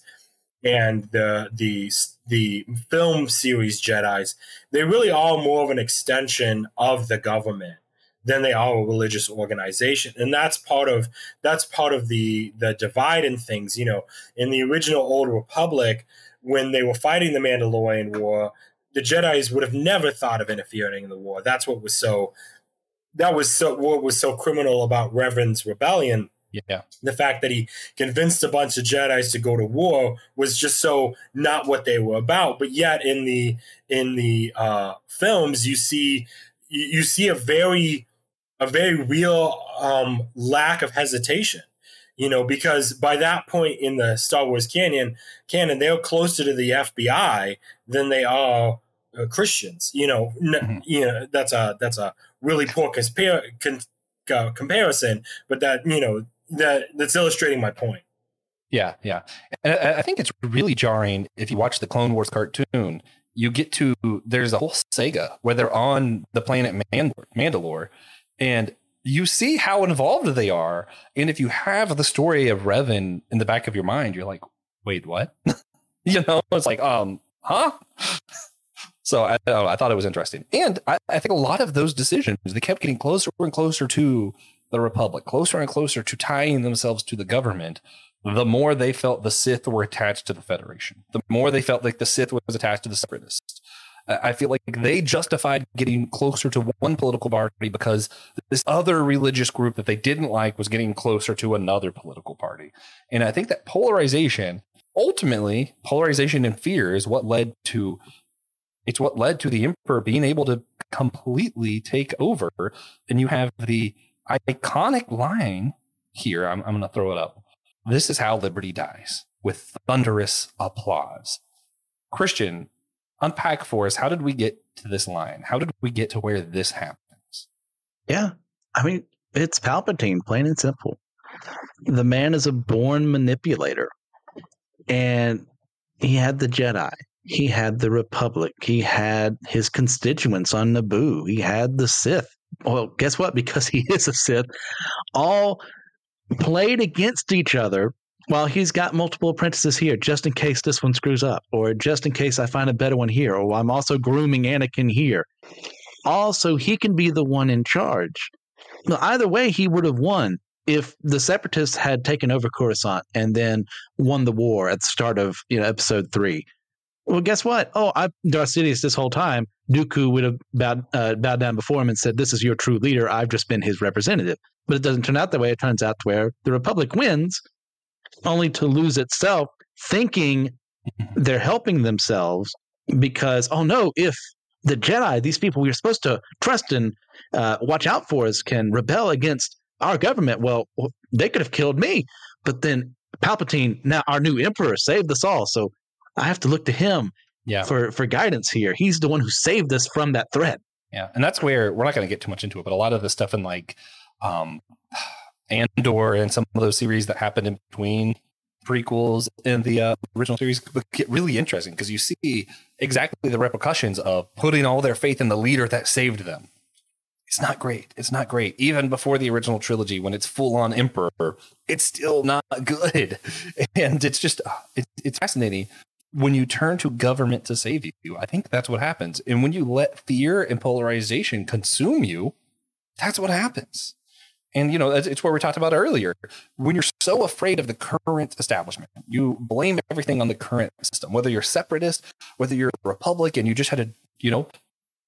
and the the the film series Jedi's. They really are more of an extension of the government than they are a religious organization, and that's part of that's part of the the divide in things. You know, in the original Old Republic, when they were fighting the Mandalorian War, the Jedi's would have never thought of interfering in the war. That's what was so that was so what was so criminal about Revan's rebellion.
Yeah.
The fact that he convinced a bunch of Jedi's to go to war was just so not what they were about. But yet in the in the uh, films, you see you, see a very a very real um, lack of hesitation you know because by that point in the star wars canon canon they're closer to the fbi than they are uh, christians you know n-
Mhm.
you know that's a that's a really poor compare, con, uh, comparison but that you know that that's illustrating my point
Yeah, yeah. And I, I think it's really jarring if you watch the Clone Wars cartoon. You get to there's a whole Sega where they're on the planet Mandalore, and you see how involved they are. And if you have the story of Revan in the back of your mind, you're like, wait, what? you know, it's like, um, huh? So I, I thought it was interesting, and I, I think a lot of those decisions they kept getting closer and closer to the Republic, closer and closer to tying themselves to the government the more they felt the Sith were attached to the Federation, the more they felt like the Sith was attached to the Separatists. I feel like they justified getting closer to one political party because this other religious group that they didn't like was getting closer to another political party. And I think that polarization, ultimately, polarization and fear is what led to it's what led to the emperor being able to completely take over. And you have the iconic line here. I'm, I'm going to throw it up. This is how liberty dies with thunderous applause. Christian, unpack for us. How did we get to this line? How did we get to where this happens?
Yeah. I mean, it's Palpatine, plain and simple. The man is a born manipulator. And he had the Jedi. He had the Republic. He had his constituents on Naboo. He had the Sith. Well, guess what? Because he is a Sith, all played against each other while he's got multiple apprentices here, just in case this one screws up, or just in case I find a better one here, or I'm also grooming Anakin here. Also, he can be the one in charge. Now, either way, he would have won if the separatists had taken over Coruscant and then won the war at the start of you know episode three. Well, guess what? Oh, I Darth Sidious this whole time. Dooku would have bowed, uh, bowed down before him and said, "This is your true leader. I've just been his representative." But it doesn't turn out that way. It turns out where the Republic wins, only to lose itself, thinking they're helping themselves because oh no, if the Jedi, these people we're supposed to trust and uh, watch out for us, can rebel against our government. Well, they could have killed me, but then Palpatine, now our new emperor, saved us all. So I have to look to him
Yeah.
for for guidance here. He's the one who saved us from that threat.
Yeah, and that's where we're not going to get too much into it, but a lot of the stuff in like um, Andor and some of those series that happened in between prequels and the uh, original series get really interesting because you see exactly the repercussions of putting all their faith in the leader that saved them. It's not great. It's not great. Even before the original trilogy, when it's full on Emperor, it's still not good. And it's just, uh, it, it's fascinating when you turn to government to save you, I think that's what happens. And when you let fear and polarization consume you, that's what happens. And you know, it's where we talked about earlier. When you're so afraid of the current establishment, you blame everything on the current system. Whether you're separatist, whether you're a republic, and you just had to, you know,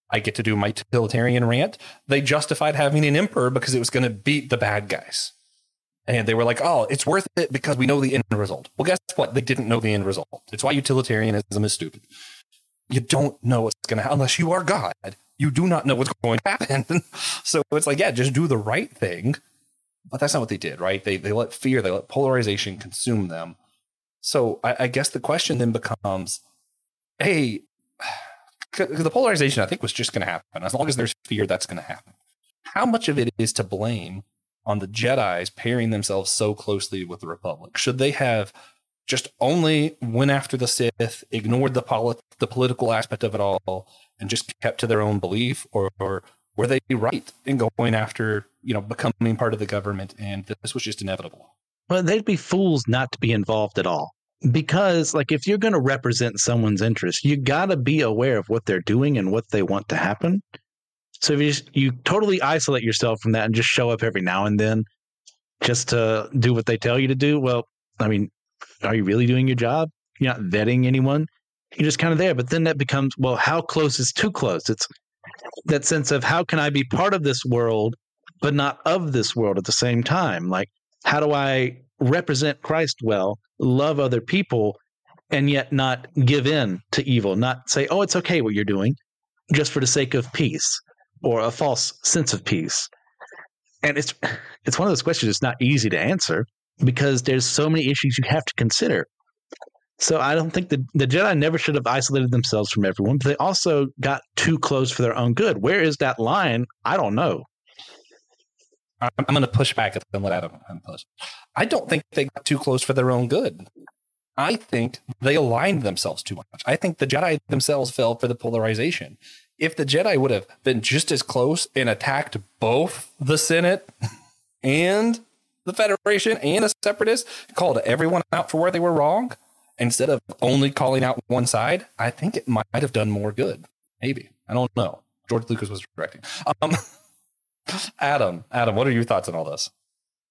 I get to do my utilitarian rant. They justified having an emperor because it was going to beat the bad guys. And they were like, oh, it's worth it because we know the end result. Well, guess what? They didn't know the end result. It's why utilitarianism is stupid. You don't know what's going to happen unless you are God. You do not know what's going to happen. so it's like, yeah, just do the right thing. But that's not what they did, right? They, they let fear, they let polarization consume them. So I, I guess the question then becomes, hey, the polarization I think was just going to happen. As long as there's fear, that's going to happen. How much of it is to blame on the Jedi's pairing themselves so closely with the Republic? Should they have just only went after the Sith, ignored the polit- the political aspect of it all, and just kept to their own belief, or, or were they right in going after you know becoming part of the government, and this was just inevitable?
Well, they'd be fools not to be involved at all. Because, like, if you're going to represent someone's interests, you got to be aware of what they're doing and what they want to happen. So if you just, you totally isolate yourself from that and just show up every now and then just to do what they tell you to do, well, I mean, are you really doing your job? You're not vetting anyone. You're just kind of there. But then that becomes, well, how close is too close? It's that sense of how can I be part of this world, but not of this world at the same time? Like, how do I represent Christ well, love other people, and yet not give in to evil, not say, oh, it's okay what you're doing, just for the sake of peace or a false sense of peace. And it's it's one of those questions it's not easy to answer because there's so many issues you have to consider. So I don't think the, the Jedi never should have isolated themselves from everyone, but they also got too close for their own good. Where is that line? I don't know.
I'm, I'm going to push back and let Adam push. I don't think they got too close for their own good. I think they aligned themselves too much. I think the Jedi themselves fell for the polarization. If the Jedi would have been just as close and attacked both the Senate and the Federation and the Separatists, called everyone out for where they were wrong, instead of only calling out one side, I think it might have done more good. Maybe. I don't know. George Lucas was directing. Um, Adam, Adam, what are your thoughts on all this?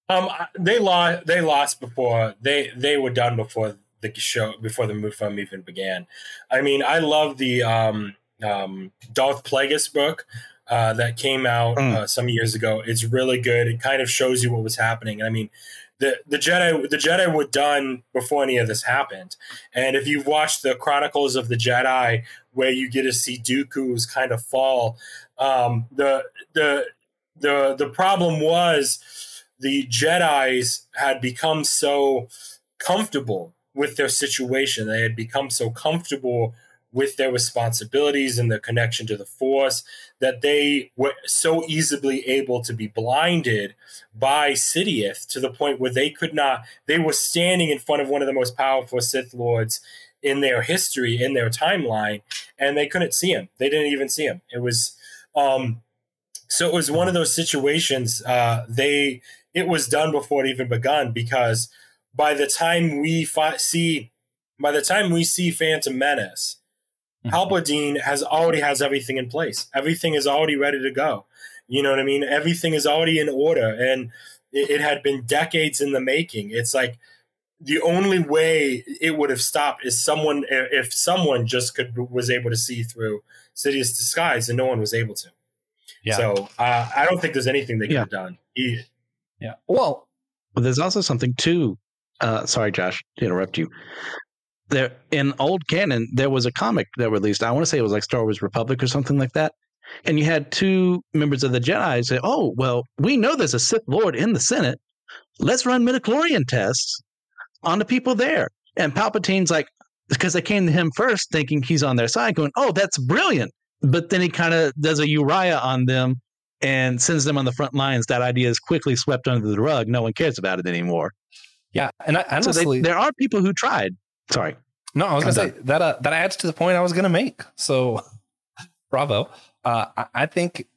Um, they lost. They lost before they they were done before the show before the move film even began. I mean, I love the um, um, Darth Plagueis book uh, that came out mm. uh, some years ago. It's really good. It kind of shows you what was happening. I mean, the the Jedi the Jedi were done before any of this happened. And if you've watched the Chronicles of the Jedi, where you get to see Dooku's kind of fall, um, the the the the problem was the Jedi's had become so comfortable with their situation. They had become so comfortable with their responsibilities and their connection to the Force that they were so easily able to be blinded by Sidious to the point where they could not, they were standing in front of one of the most powerful Sith Lords in their history, in their timeline, and they couldn't see him. They didn't even see him. It was, um, so it was one of those situations. Uh, they it was done before it even begun because by the time we fi- see by the time we see Phantom Menace. Palpatine has already has everything in place. Everything is already ready to go. You know what I mean? Everything is already in order, and it, it had been decades in the making. It's like the only way it would have stopped is someone if someone just could was able to see through Sidious disguise, and no one was able to. Yeah. So uh, I don't think there's anything they could yeah. have done. He,
yeah. Well,
but there's also something too. Uh, sorry, Josh, to interrupt you. There in old canon, there was a comic that released. I want to say it was like Star Wars Republic or something like that. And you had two members of the Jedi say, "Oh, well, we know there's a Sith Lord in the Senate. Let's run midichlorian tests on the people there." And Palpatine's like, because they came to him first, thinking he's on their side, going, "Oh, that's brilliant." But then he kind of does a Uriah on them and sends them on the front lines. That idea is quickly swept under the rug. No one cares about it anymore.
Yeah, and I, honestly, so
they, there are people who tried. Sorry.
No, I was going to say that uh, that adds to the point I was going to make. So, bravo. Uh, I, I, think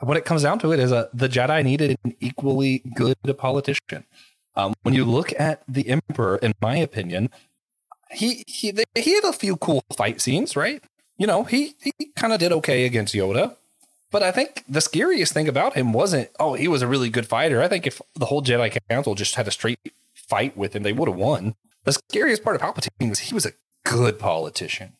what it comes down to it is uh, the Jedi needed an equally good politician. Um, when you look at the Emperor, in my opinion, he he he had a few cool fight scenes, right? you know, he he kind of did okay against Yoda. But I think the scariest thing about him wasn't, oh, he was a really good fighter. I think if the whole Jedi Council just had a straight fight with him, they would have won. The scariest part of Palpatine was he was a good politician.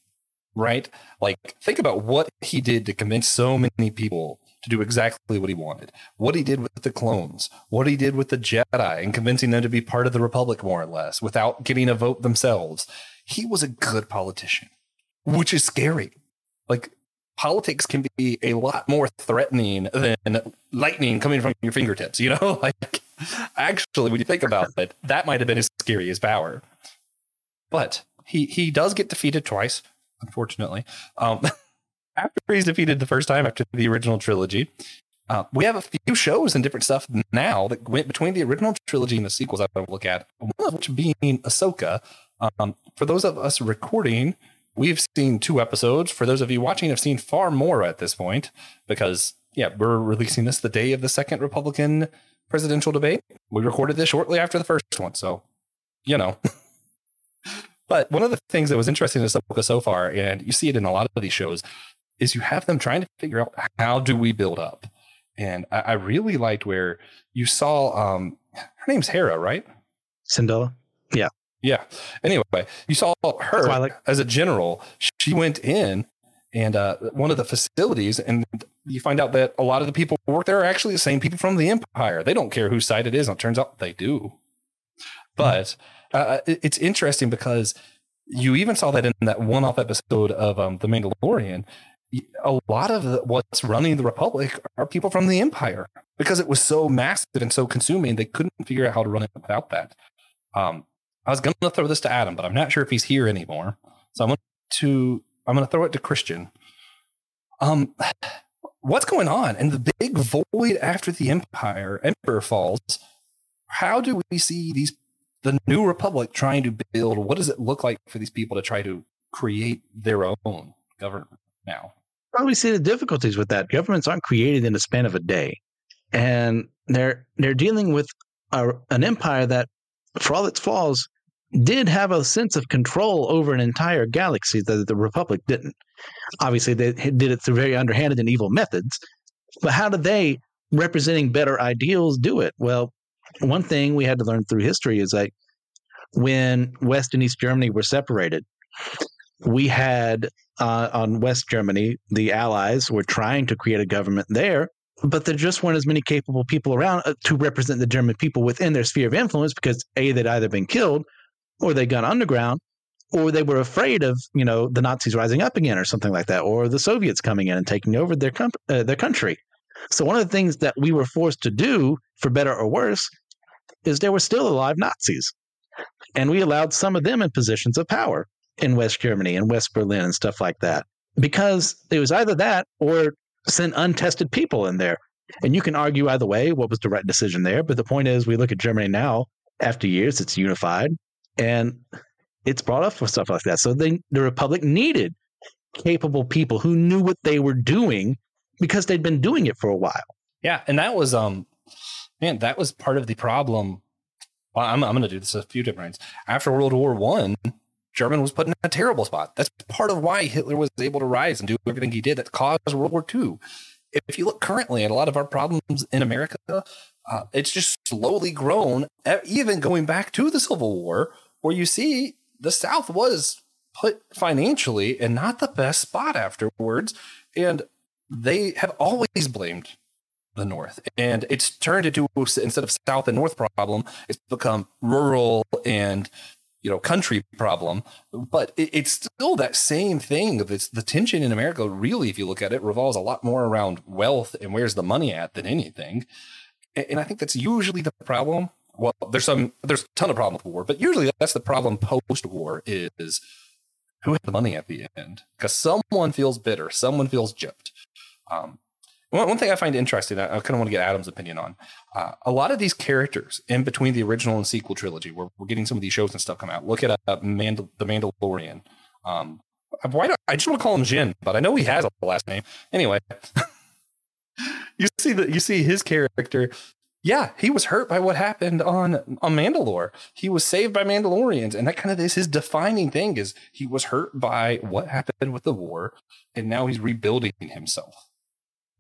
right? Like, think about what he did to convince so many people to do exactly what he wanted. What he did with the clones, what he did with the Jedi, and convincing them to be part of the Republic more or less without getting a vote themselves. He was a good politician, which is scary. Like, politics can be a lot more threatening than lightning coming from your fingertips, you know? Like, actually, when you think about it, that might have been as scary as power. But he, he does get defeated twice, unfortunately. Um, after he's defeated the first time after the original trilogy, uh, we have a few shows and different stuff now that went between the original trilogy and the sequels I want to look at, one of which being Ahsoka. Um, for those of us recording, we've seen two episodes. For those of you watching, have seen far more at this point because, yeah, we're releasing this the day of the second Republican presidential debate. We recorded this shortly after the first one. So, you know. but one of the things that was interesting in Ahsoka so far, and you see it in a lot of these shows, is you have them trying to figure out how do we build up. And I, I really liked where you saw um, her name's Hera, right?
Syndulla. Yeah.
Yeah. Anyway, you saw her
Twilight.
as a general. She went in and uh, one of the facilities, and you find out that a lot of the people who work there are actually the same people from the Empire. They don't care whose side it is. And it turns out they do. But uh, it's interesting because you even saw that in that one-off episode of um, The Mandalorian. A lot of the, what's running the Republic are people from the Empire because it was so massive and so consuming. They couldn't figure out how to run it without that. Um, I was going to throw this to Adam, but I'm not sure if he's here anymore. So I'm going to I'm going to throw it to Christian. Um, what's going on in the big void after the Empire Emperor falls? How do we see these the new Republic trying to build? What does it look like for these people to try to create their own government now?
We see the difficulties with that. Governments aren't created in the span of a day, and they're they're dealing with a, an empire that, for all its flaws, did have a sense of control over an entire galaxy that the Republic didn't. Obviously, they did it through very underhanded and evil methods. But how do they, representing better ideals, do it? Well, one thing we had to learn through history is like when West and East Germany were separated, we had uh, on West Germany, the Allies were trying to create a government there, but there just weren't as many capable people around uh, to represent the German people within their sphere of influence because A, they'd either been killed or they'd gone underground or they were afraid of, you know, the Nazis rising up again or something like that, or the Soviets coming in and taking over their, uh, their country. So one of the things that we were forced to do, for better or worse, is there were still alive Nazis. And we allowed some of them in positions of power in West Germany and West Berlin and stuff like that. Because it was either that or send untested people in there. And you can argue either way what was the right decision there. But the point is, we look at Germany now, after years, it's unified and it's brought up for stuff like that. So they, the Republic needed capable people who knew what they were doing because they'd been doing it for a while.
Yeah, and that was um, man, that was part of the problem. Well, I'm I'm going to do this a few different ways. After World War One, German was put in a terrible spot. That's part of why Hitler was able to rise and do everything he did that caused World War II. If you look currently at a lot of our problems in America, uh, it's just slowly grown, even going back to the Civil War, where you see the South was put financially in not the best spot afterwards. And they have always blamed the North. And it's turned into, instead of South and North problem, it's become rural and you know country problem. But it, it's still that same thing. It's the tension in america really if you look at it revolves a lot more around wealth and where's the money at than anything. And, and i think that's usually the problem. Well there's some there's a ton of problems with war but usually that's the problem post war is who has the money at the end. Because someone feels bitter someone feels gypped. Um, one, one thing I find interesting, I, I kind of want to get Adam's opinion on. Uh, a lot of these characters in between the original and sequel trilogy, where we're getting some of these shows and stuff come out. Look at uh, Mandal- the Mandalorian. Um, why do I just want to call him Jin, but I know he has a last name. Anyway, you see that you see his character. Yeah, he was hurt by what happened on on Mandalore. He was saved by Mandalorians, and that kind of is his defining thing. Is he was hurt by what happened with the war, and now he's rebuilding himself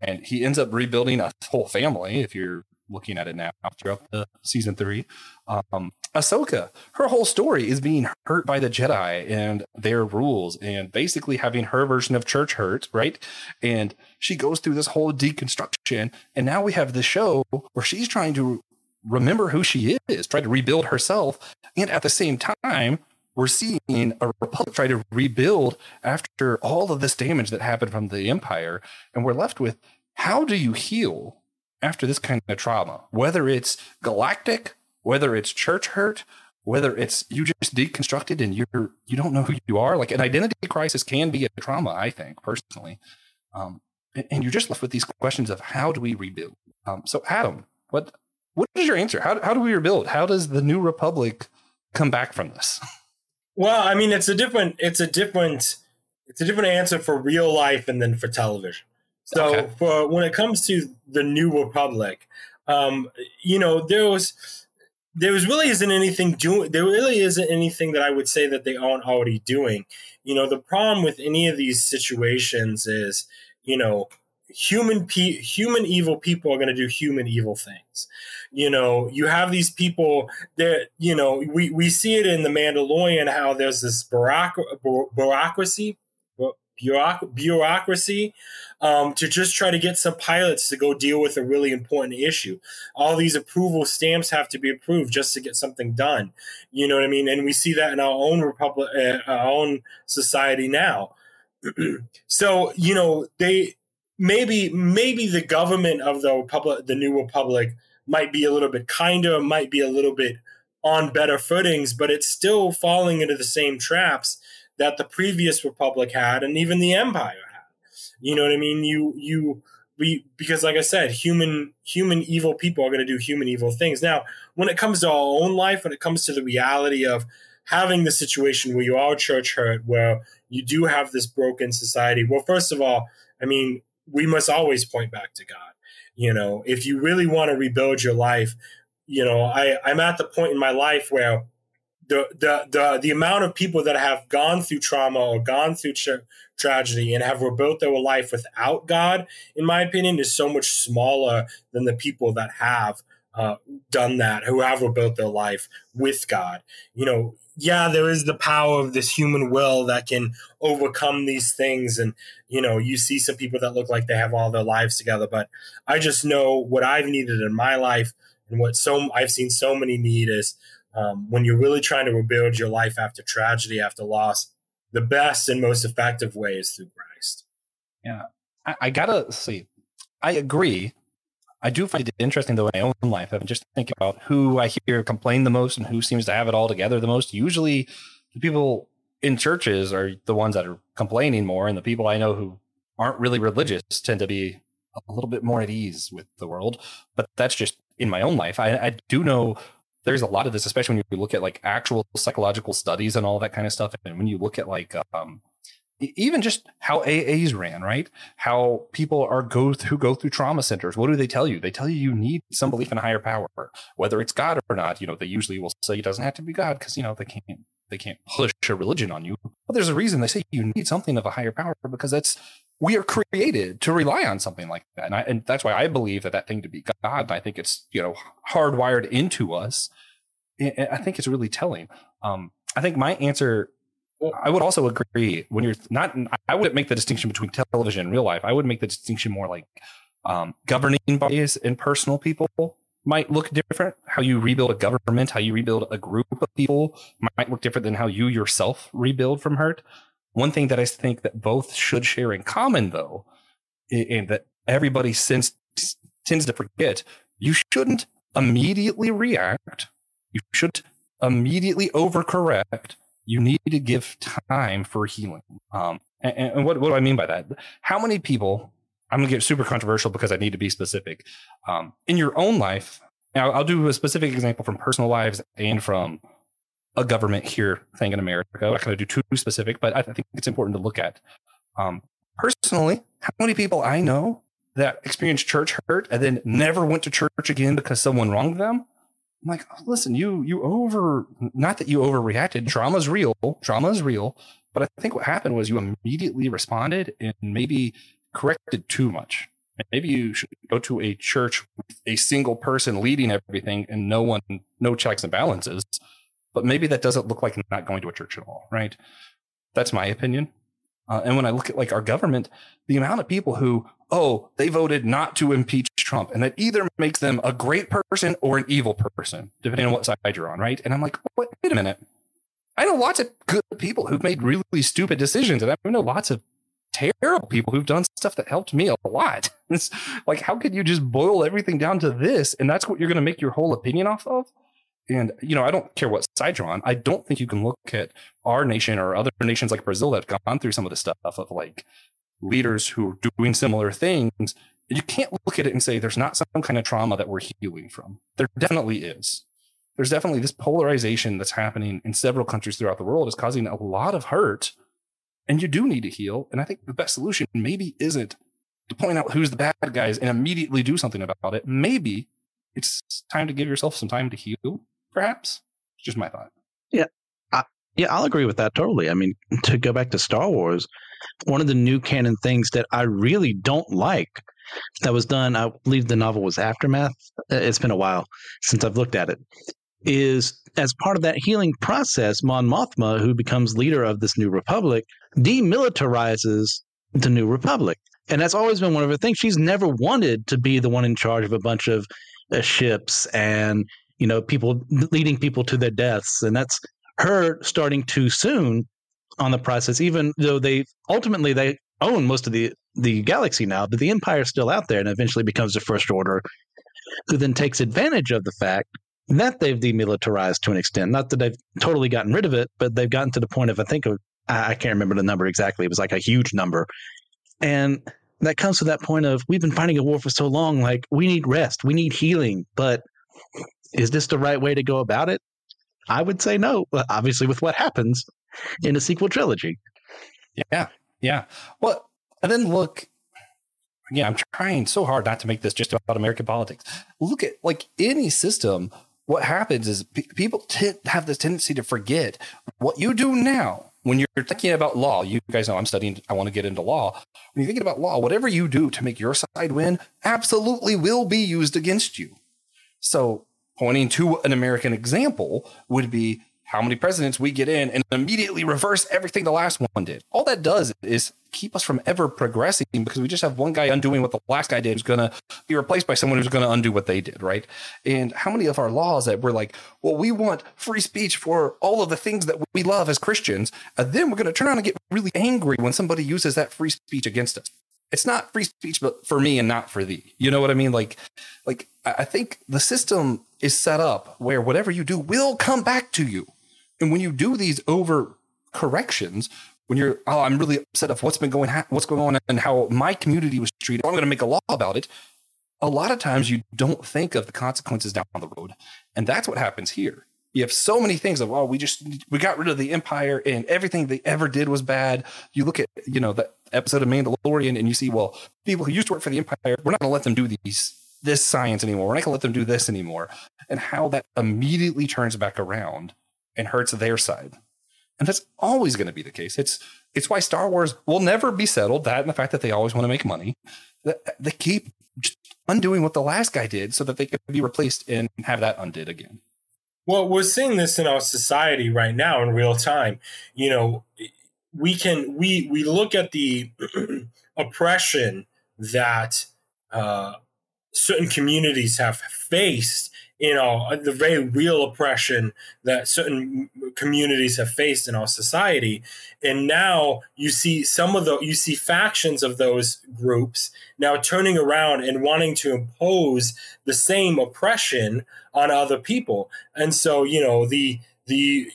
and he ends up rebuilding a whole family if you're looking at it now throughout the season three. Um, Ahsoka, her whole story is being hurt by the Jedi and their rules, and basically having her version of church hurt, right? And she goes through this whole deconstruction, and now we have the show where she's trying to remember who she is, try to rebuild herself, and at the same time, we're seeing a republic try to rebuild after all of this damage that happened from the empire, and we're left with how do you heal after this kind of trauma? Whether it's galactic, whether it's church hurt, whether it's you just deconstructed and you're you don't know who you are. Like an identity crisis can be a trauma, I think personally, um, and, you're just left with these questions of how do we rebuild? Um, so, Adam, what what is your answer? How how do we rebuild? How does the new republic come back from this?
Well, I mean, it's a different it's a different it's a different answer for real life and then for television. So okay. for when it comes to the New Republic, um, you know, there was there was really isn't anything doing there really isn't anything that I would say that they aren't already doing. You know, the problem with any of these situations is, you know, human pe- human evil people are going to do human evil things. You know, you have these people that you know we we see it in the Mandalorian how there's this bureaucracy bureaucracy um, to just try to get some pilots to go deal with a really important issue. All these approval stamps have to be approved just to get something done. You know what I mean? And we see that in our own republic, uh, our own society now. so you know they maybe maybe the government of the republic, the new republic, might be a little bit kinder, might be a little bit on better footings, but it's still falling into the same traps that the previous republic had and even the empire. You know what I mean? You you we because like I said, human human evil people are going to do human evil things. Now, when it comes to our own life, when it comes to the reality of having the situation where you are church hurt, where you do have this broken society. Well, first of all, I mean, we must always point back to God. You know, if you really want to rebuild your life, you know, I, I'm at the point in my life where the the the the amount of people that have gone through trauma or gone through tra- tragedy and have rebuilt their life without God, in my opinion, is so much smaller than the people that have uh, done that, who have rebuilt their life with God. You know, yeah, there is the power of this human will that can overcome these things, and you know, you see some people that look like they have all their lives together, but I just know what I've needed in my life and what so I've seen so many need is um, when you're really trying to rebuild your life after tragedy, after loss, the best and most effective way is through Christ.
Yeah, I, I gotta see. I agree. I do find it interesting though in my own life. I'm just thinking about who I hear complain the most and who seems to have it all together the most. Usually, the people in churches are the ones that are complaining more, and the people I know who aren't really religious tend to be a little bit more at ease with the world. But that's just in my own life. I, I do know there's a lot of this, especially when you look at like actual psychological studies and all that kind of stuff. And when you look at like um, even just how AAs ran, right? How people are go who go through trauma centers. What do they tell you? They tell you you need some belief in a higher power, whether it's God or not. You know, they usually will say it doesn't have to be God because you know they can't they can't push a religion on you. But there's a reason they say you need something of a higher power because that's we are created to rely on something like that, and, I, and that's why I believe that that thing to be God. I think it's you know hardwired into us. I think it's really telling. Um, I think my answer. I would also agree when you're not. I wouldn't make the distinction between television and real life. I would make the distinction more like um, governing bodies and personal people might look different. How you rebuild a government, how you rebuild a group of people might look different than how you yourself rebuild from hurt. One thing that I think that both should share in common, though, and that everybody tends tends to forget, you shouldn't immediately react. You shouldn't immediately overcorrect. You need to give time for healing. Um, and, and what, what do I mean by that? How many people I'm going to get super controversial because I need to be specific. Um, in your own life, now I'll do a specific example from personal lives and from a government here thing in America. I'm not going to do too specific, but I think it's important to look at. Um, personally, how many people I know that experienced church hurt and then never went to church again because someone wronged them? I'm like, listen, you you over not that you overreacted. Trauma's real. Trauma is real. But I think what happened was you immediately responded and maybe corrected too much. Maybe you should go to a church with a single person leading everything and no one, no checks and balances. But maybe that doesn't look like not going to a church at all, right? That's my opinion. Uh, and when I look at like our government, the amount of people who, oh, they voted not to impeach Trump, and that either makes them a great person or an evil person, depending on what side you're on, right? And I'm like, wait, wait a minute. I know lots of good people who've made really stupid decisions, and I know lots of terrible people who've done stuff that helped me a lot. Like, how could you just boil everything down to this, and that's what you're going to make your whole opinion off of? And you know, I don't care what side you're on. I don't think you can look at our nation or other nations like Brazil that have gone through some of the stuff of like leaders who are doing similar things. You can't look at it and say there's not some kind of trauma that we're healing from. There definitely is. There's definitely this polarization that's happening in several countries throughout the world is causing a lot of hurt. And you do need to heal. And I think the best solution maybe isn't to point out who's the bad guys and immediately do something about it. Maybe it's time to give yourself some time to heal perhaps. Just my thought.
Yeah. I, yeah, I'll agree with that totally. I mean, to go back to Star Wars, one of the new canon things that I really don't like that was done, I believe the novel was Aftermath. Uh, it's been a while since I've looked at it. Is as part of that healing process, Mon Mothma, who becomes leader of this new republic, demilitarizes the new republic. And that's always been one of her things. She's never wanted to be the one in charge of a bunch of uh, ships and you know, people leading people to their deaths. And that's her starting too soon on the process, even though they ultimately they own most of the the galaxy now, but the empire is still out there and eventually becomes the first order, who then takes advantage of the fact that they've demilitarized to an extent. Not that they've totally gotten rid of it, but they've gotten to the point of I think of I can't remember the number exactly. It was like a huge number. And that comes to that point of we've been fighting a war for so long, like we need rest, we need healing, but is this the right way to go about it? I would say no, obviously, with what happens in a sequel trilogy.
Yeah. Yeah. Well, and then look, yeah, I'm trying so hard not to make this just about American politics. Look at like any system. What happens is people t- have this tendency to forget what you do now when you're thinking about law. You guys know I'm studying, I want to get into law. When you're thinking about law, whatever you do to make your side win absolutely will be used against you. So pointing to an American example would be how many presidents we get in and immediately reverse everything the last one did. All that does is keep us from ever progressing because we just have one guy undoing what the last guy did who's going to be replaced by someone who's going to undo what they did, right? And how many of our laws that we're like, well, we want free speech for all of the things that we love as Christians, and then we're going to turn around and get really angry when somebody uses that free speech against us it's not free speech but for me and not for thee you know what i mean like like i think the system is set up where whatever you do will come back to you. And when you do these over corrections when you're oh i'm really upset of what's been going ha- what's going on and how my community was treated i'm going to make a law about it a lot of times you don't think of the consequences down the road. And that's what happens here. You have so many things of oh we just we got rid of the empire and everything they ever did was bad. You look at you know the episode of mandalorian and you see well people who used to work for the empire we're not going to let them do these this science anymore. We're not going to let them do this anymore. And how that immediately turns back around and hurts their side. And that's always going to be the case. It's it's why star wars will never be settled that and the fact that they always want to make money. They keep undoing what the last guy did so that they could be replaced and have that undid again.
Well, we're seeing this in our society right now in real time. You know, we can we we look at the oppression that uh, certain communities have faced you know the very real oppression that certain communities have faced in our society. And now you see some of the you see factions of those groups now turning around and wanting to impose the same oppression on other people. And so you know the the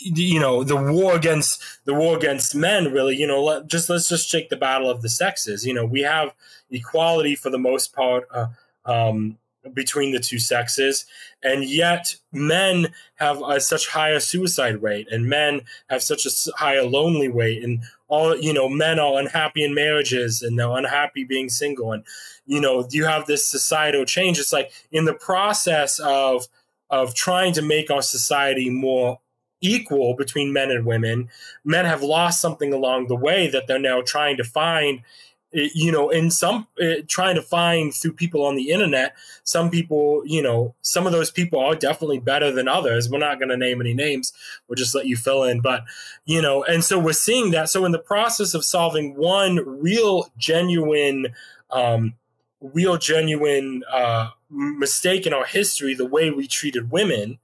you know the war against the war against men really you know let, just let's just take the battle of the sexes. You know we have equality for the most part uh, um, between the two sexes. And yet men have a such higher suicide rate and men have such a higher lonely rate and all you know men are unhappy in marriages and they're unhappy being single. And you know you have this societal change. It's like in the process of of trying to make our society more equal between men and women men have lost something along the way that they're now trying to find you know, in some uh, trying to find through people on the internet, some people, you know, some of those people are definitely better than others. We're not going to name any names. We'll just let you fill in. But, you know, and so we're seeing that. So in the process of solving one real, genuine, um, real, genuine uh, mistake in our history, the way we treated women,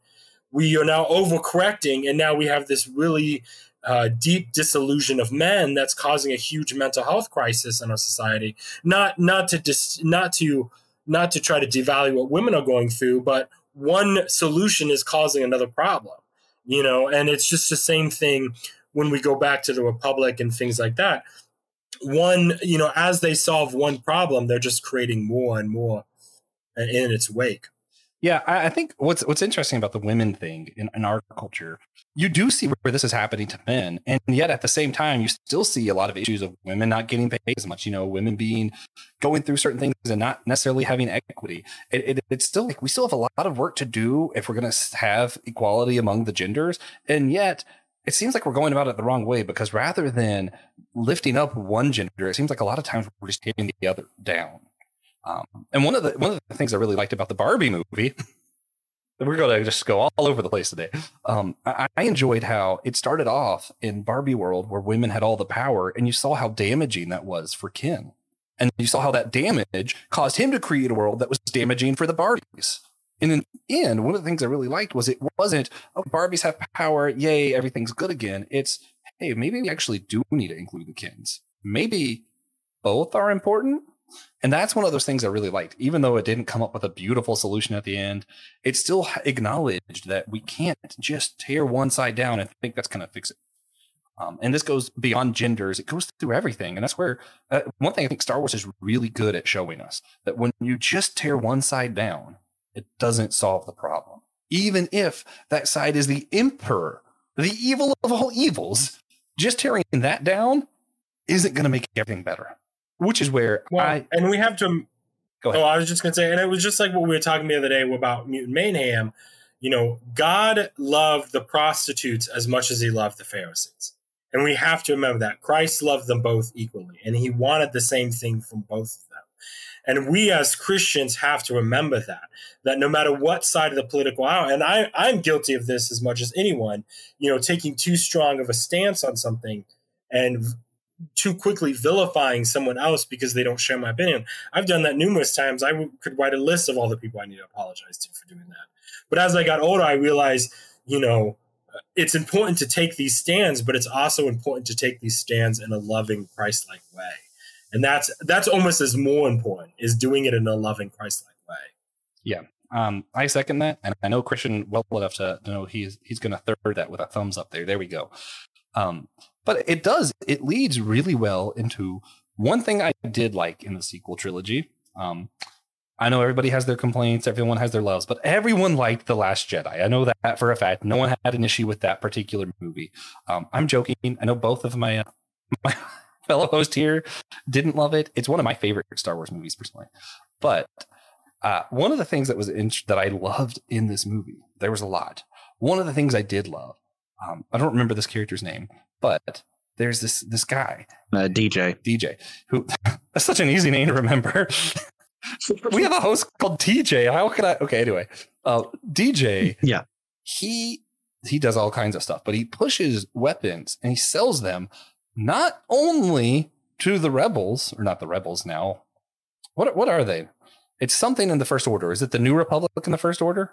we are now overcorrecting. And now we have this really uh, deep disillusion of men that's causing a huge mental health crisis in our society. Not not to dis, not to not to try to devalue what women are going through, but one solution is causing another problem. You know, and it's just the same thing when we go back to the republic and things like that. One, you know, as they solve one problem, they're just creating more and more in its wake.
Yeah, I, I think what's what's interesting about the women thing in, in our culture, you do see where this is happening to men, and yet at the same time, you still see a lot of issues of women not getting paid as much. You know, women being going through certain things and not necessarily having equity. It, it, it's still like we still have a lot of work to do if we're going to have equality among the genders, and yet it seems like we're going about it the wrong way because rather than lifting up one gender, it seems like a lot of times we're just taking the other down. Um, and one of the one of the things I really liked about the Barbie movie, we're going to just go all over the place today. Um, I, I enjoyed how it started off in Barbie world where women had all the power, and you saw how damaging that was for Ken, and you saw how that damage caused him to create a world that was damaging for the Barbies. And in the end, one of the things I really liked was it wasn't, oh, Barbies have power, yay, everything's good again. It's, hey, maybe we actually do need to include the Kens. Maybe both are important. And that's one of those things I really liked. Even though it didn't come up with a beautiful solution at the end, it still acknowledged that we can't just tear one side down and think that's going to fix it. Um, and this goes beyond genders; it goes through everything. And that's where uh, one thing I think Star Wars is really good at showing us that when you just tear one side down, it doesn't solve the problem. Even if that side is the emperor, the evil of all evils, just tearing that down isn't going to make everything better. Which is where
Well,
I
and we have to
go ahead.
Oh, I was just gonna say, and it was just like what we were talking the other day about mutant mayhem. You know, God loved the prostitutes as much as he loved the Pharisees. And we have to remember that Christ loved them both equally, and he wanted the same thing from both of them. And we as Christians have to remember that, that no matter what side of the political aisle, and I, I'm guilty of this as much as anyone, you know, taking too strong of a stance on something and too quickly vilifying someone else because they don't share my opinion. I've done that numerous times. I w- could write a list of all the people I need to apologize to for doing that. But as I got older, I realized, you know, it's important to take these stands, but it's also important to take these stands in a loving, Christ-like way. And that's that's almost as more important is doing it in a loving, Christ-like way.
Yeah, um, I second that, and I know Christian well enough to, to know he's he's going to third that with a thumbs up there. There we go. Um, but it does it leads really well into one thing I did like in the sequel trilogy. Um, I know everybody has their complaints, everyone has their loves, but everyone liked the Last Jedi. I know that for a fact. No one had an issue with that particular movie. Um, I'm joking. I know both of my uh, my fellow host here didn't love it. It's one of my favorite Star Wars movies personally, but uh, one of the things that was in, that I loved in this movie, there was a lot. One of the things I did love, um, I don't remember this character's name, but there's this this guy
Uh, DJ.
DJ who that's such an easy name to remember. we have a host called TJ. How could I? Okay, anyway, uh, DJ.
Yeah.
he he does all kinds of stuff, but he pushes weapons and he sells them not only to the rebels or not the rebels now. What what are they? It's something in the First Order. Is it the New Republic in the First Order?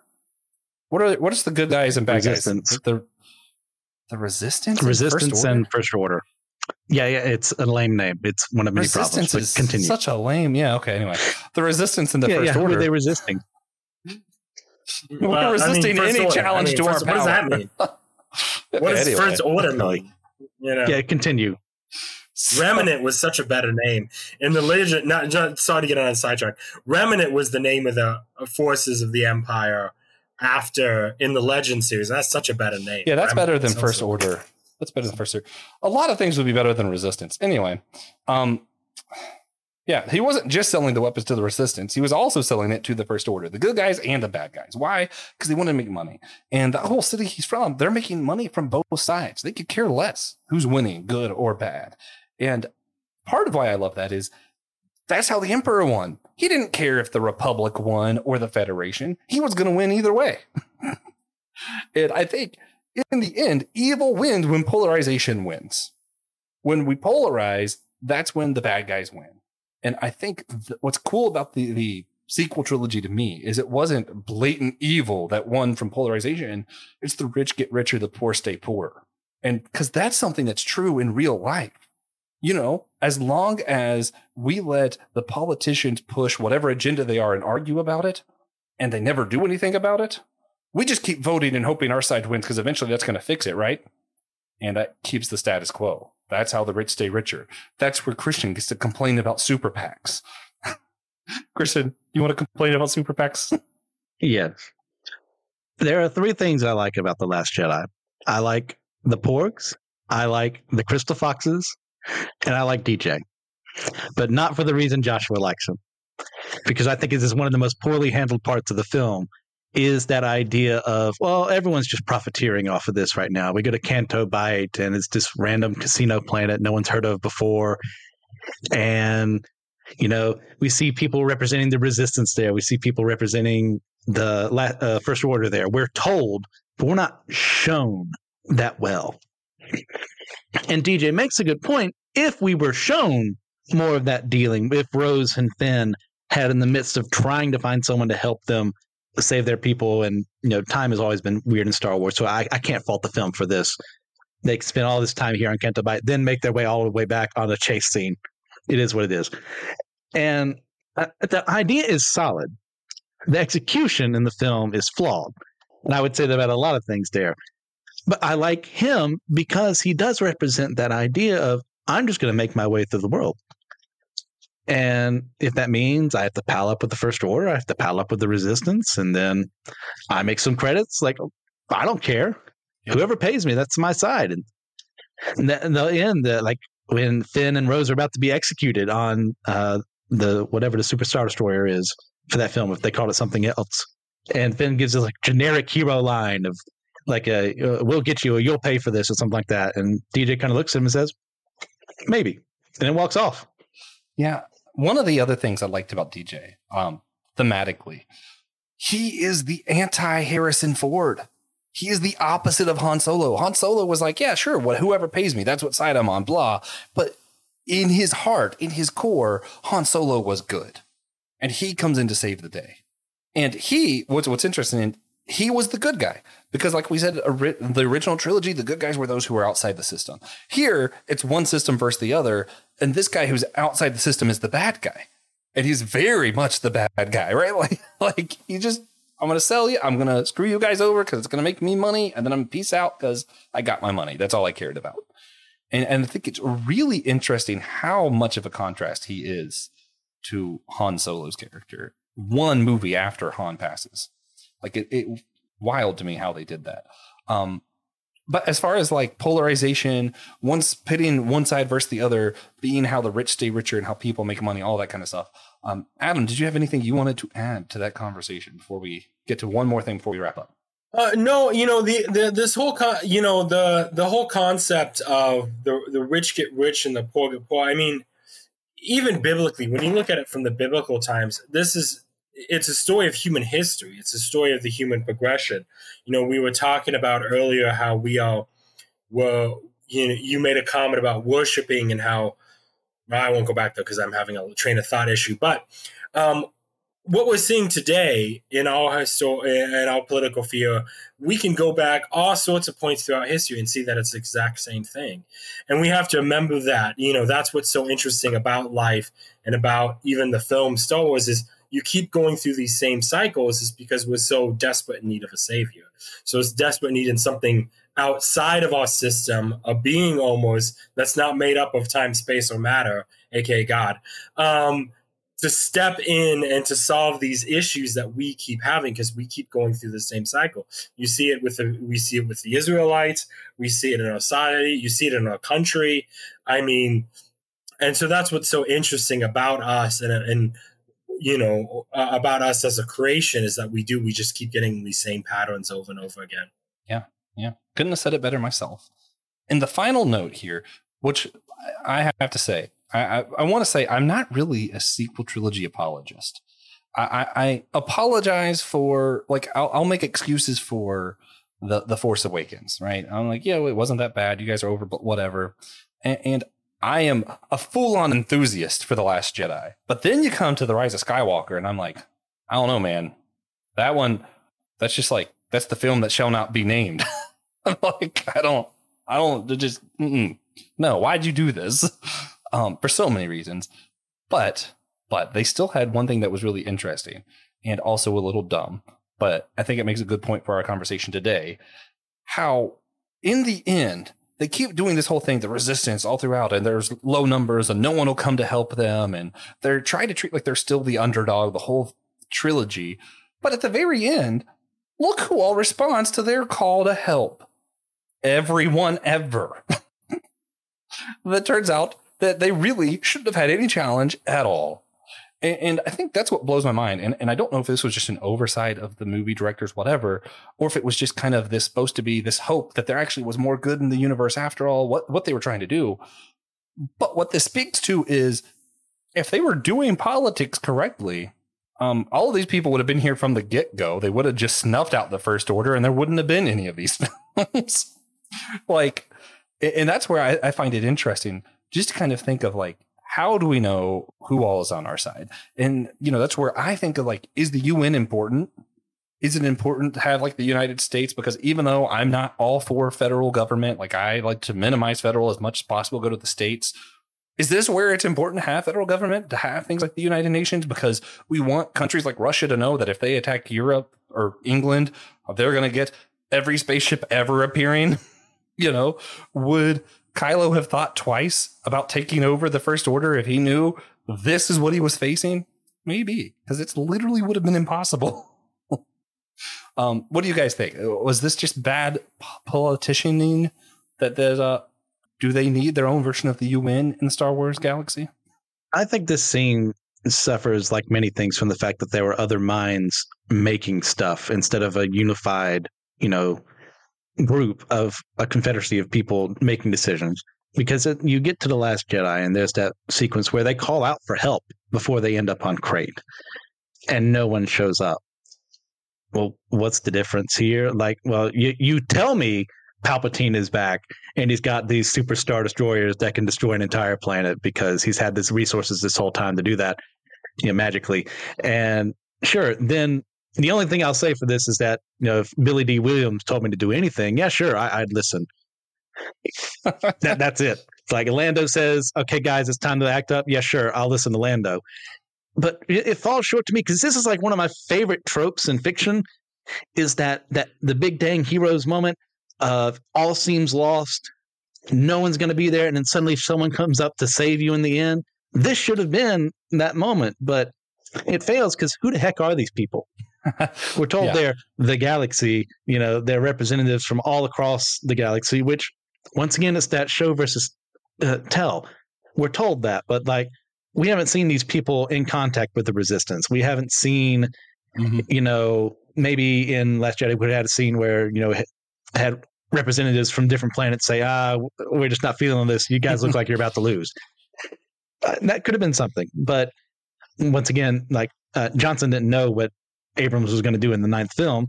What are they, what is the good guys and bad
Resistance.
guys? The the resistance. in First
Resistance
Order?
and First Order. Yeah, yeah, it's a lame name. It's one of many
resistance
problems.
is
But continue.
such a lame. Yeah. Okay. Anyway, the resistance in the
yeah,
First
yeah, who
Order.
are they resisting?
We're
Well, I mean,
resisting any
Order.
challenge
I mean,
to our
first- What does that mean? What does
Anyway.
First Order mean? You know?
Yeah, continue.
Remnant was such a better name. In the legend, not, not sorry to get on a sidetrack. Remnant was the name of the uh, forces of the Empire after in the Legend series. That's such a better name.
Yeah, that's better than First
so-
Order. That's better than First Order. A lot of things would be better than Resistance. Anyway, um, yeah, he wasn't just selling the weapons to the Resistance. He was also selling it to the First Order, the good guys and the bad guys. Why? Because they wanted to make money. And the whole city he's from, they're making money from both sides. They could care less who's winning, good or bad. And part of why I love that is That's how the Emperor won. He didn't care if the Republic won or the Federation. He was going to win either way. and I think in the end, evil wins when polarization wins. When we polarize, that's when the bad guys win. And I think th- what's cool about the, the sequel trilogy to me is it wasn't blatant evil that won from polarization. It's the rich get richer, the poor stay poor. And because that's something that's true in real life. You know, as long as we let the politicians push whatever agenda they are and argue about it, and they never do anything about it, we just keep voting and hoping our side wins because eventually that's going to fix it, right? And that keeps the status quo. That's how the rich stay richer. That's where Christian gets to complain about super PACs. Christian, you want to complain about super PACs?
Yes. There are three things I like about The Last Jedi. I like the Porgs, I like the Crystal Foxes, and I like DJ. But not for the reason Joshua likes him. Because I think this is one of the most poorly handled parts of the film is that idea of, well, everyone's just profiteering off of this right now. We go to Canto Bight and it's this random casino planet no one's heard of before. And, you know, we see people representing the resistance there. We see people representing the uh, First Order there. We're told, but we're not shown that well. And DJ makes a good point. If we were shown more of that dealing, if Rose and Finn had in the midst of trying to find someone to help them save their people. And you know, time has always been weird in Star Wars, so I, I can't fault the film for this. They spend all this time here on Bight, then make their way all the way back on a chase scene. It is what it is, and uh, the idea is solid. The execution in the film is flawed, and I would say that about a lot of things there. But I like him because he does represent that idea of I'm just going to make my way through the world. And if that means I have to pal up with the first order, I have to pal up with the resistance, and then I make some credits. Like I don't care. Whoever pays me, that's my side. And, and the, in the end, the, like when Finn and Rose are about to be executed on uh, the whatever the Superstar Destroyer is for that film, if they called it something else, and Finn gives us like generic hero line of like a uh, "We'll get you," or "You'll pay for this," or something like that, and DJ kind of looks at him and says, "Maybe," and then walks off.
Yeah, one of the other things I liked about DJ, um, thematically, he is the anti Harrison Ford. He is the opposite of Han Solo. Han Solo was like, yeah, sure, what whoever pays me, that's what side I'm on, blah. But in his heart, in his core, Han Solo was good. And he comes in to save the day. And he, what's what's interesting, he was the good guy. Because like we said the original trilogy the good guys were those who were outside the system. Here it's one system versus the other and this guy who's outside the system is the bad guy. And he's very much the bad guy right? Like like he just i'm gonna sell you i'm gonna screw you guys over because it's gonna make me money and then i'm peace out because i got my money. That's all i cared about. And and i think it's really interesting how much of a contrast he is to han solo's character one movie after han passes like it, it wild to me how they did that. Um, but as far as like polarization, once pitting one side versus the other, being how the rich stay richer and how people make money, all that kind of stuff. Um, Adam, did you have anything you wanted to add to that conversation before we get to one more thing before we wrap up?
Uh, no, you know the, the this whole con- you know the the whole concept of the the rich get rich and the poor get poor. I mean, even biblically, when you look at it from the biblical times, this is it's a story of human history. It's a story of the human progression. You know, we were talking about earlier how we all were. You know, you made a comment about worshiping and how. Well, I won't go back there because I'm having a train of thought issue. But um, what we're seeing today in our histor- in our political fear, we can go back all sorts of points throughout history and see that it's the exact same thing. And we have to remember that. You know, that's what's so interesting about life and about even the film Star Wars is you keep going through these same cycles is because we're so desperate in need of a savior. So it's desperate need in something outside of our system, a being almost that's not made up of time, space, or matter, aka God, um, to step in and to solve these issues that we keep having because we keep going through the same cycle. You see it with the we see it with the Israelites, we see it in our society, you see it in our country. I mean, and so that's what's so interesting about us and and you know about us as a creation is that we do we just keep getting these same patterns over and over again
yeah yeah couldn't have said it better myself and the final note here which i have to say I, I, I want to say I'm not really a sequel trilogy apologist. I, I, I apologize for like I'll, I'll make excuses for the the Force Awakens, right? I'm like, yeah, it wasn't that bad. You guys are over, but whatever. And I am a full on enthusiast for the Last Jedi. But then you come to the Rise of Skywalker, and I'm like, I don't know, man. That one, that's just like that's the film that shall not be named. I'm like, I don't, I don't just mm-mm. no. Why'd you do this? Um, for so many reasons, but but they still had one thing that was really interesting and also a little dumb. But I think it makes a good point for our conversation today. How in the end they keep doing this whole thing, the resistance all throughout, and there's low numbers and no one will come to help them, and they're trying to treat like they're still the underdog the whole trilogy. But at the very end, look who all responds to their call to help. Everyone ever. that turns out that they really shouldn't have had any challenge at all. And, and, I think that's what blows my mind. And, and I don't know if this was just an oversight of the movie directors, whatever, or if it was just kind of this supposed to be this hope that there actually was more good in the universe after all, what, what they were trying to do. But what this speaks to is if they were doing politics correctly, um, all of these people would have been here from the get go. They would have just snuffed out the first order and there wouldn't have been any of these films. like, and that's where I, I find it interesting just to kind of think of like, how do we know who all is on our side? And, you know, that's where I think of like, is the UN important? Is it important to have like the United States? Because even though I'm not all for federal government, like I like to minimize federal as much as possible, go to the states. Is this where it's important to have federal government, to have things like the United Nations? Because we want countries like Russia to know that if they attack Europe or England, they're going to get every spaceship ever appearing. you know, would Kylo have thought twice about taking over the First Order if he knew this is what he was facing? Maybe, because it's literally would have been impossible. um, what do you guys think? Was this just bad politicianing? That there's a do they need their own version of the UN in the Star Wars galaxy?
I think this scene suffers like many things from the fact that there were other minds making stuff instead of a unified, you know, group of a confederacy of people making decisions. Because it, you get to the last jedi and there's that sequence where they call out for help before they end up on Crait and no one shows up. Well what's the difference here? Like well you, you tell me palpatine is back and he's got these superstar destroyers that can destroy an entire planet because he's had these resources this whole time to do that you know magically. And sure then the only thing I'll say for this is that you know if Billy Dee Williams told me to do anything, yeah, sure, I, would listen. that, that's it. It's like Lando says, "Okay, guys, it's time to act up." Yeah, sure, I'll listen to Lando. But it, it falls short to me because this is like one of my favorite tropes in fiction. Is that that the big dang heroes moment of all seems lost, no one's going to be there, and then suddenly someone comes up to save you in the end. This should have been that moment, but it fails because who the heck are these people? We're told yeah. they're the galaxy, you know, they're representatives from all across the galaxy, which once again, it's that show versus uh, tell. We're told that, but like, we haven't seen these people in contact with the resistance. We haven't seen, mm-hmm. you know, maybe in Last Jedi, we had a scene where, you know, had representatives from different planets say, ah, we're just not feeling this. You guys look like you're about to lose. Uh, that could have been something. But once again, like uh, Johnson didn't know what Abrams was going to do in the ninth film.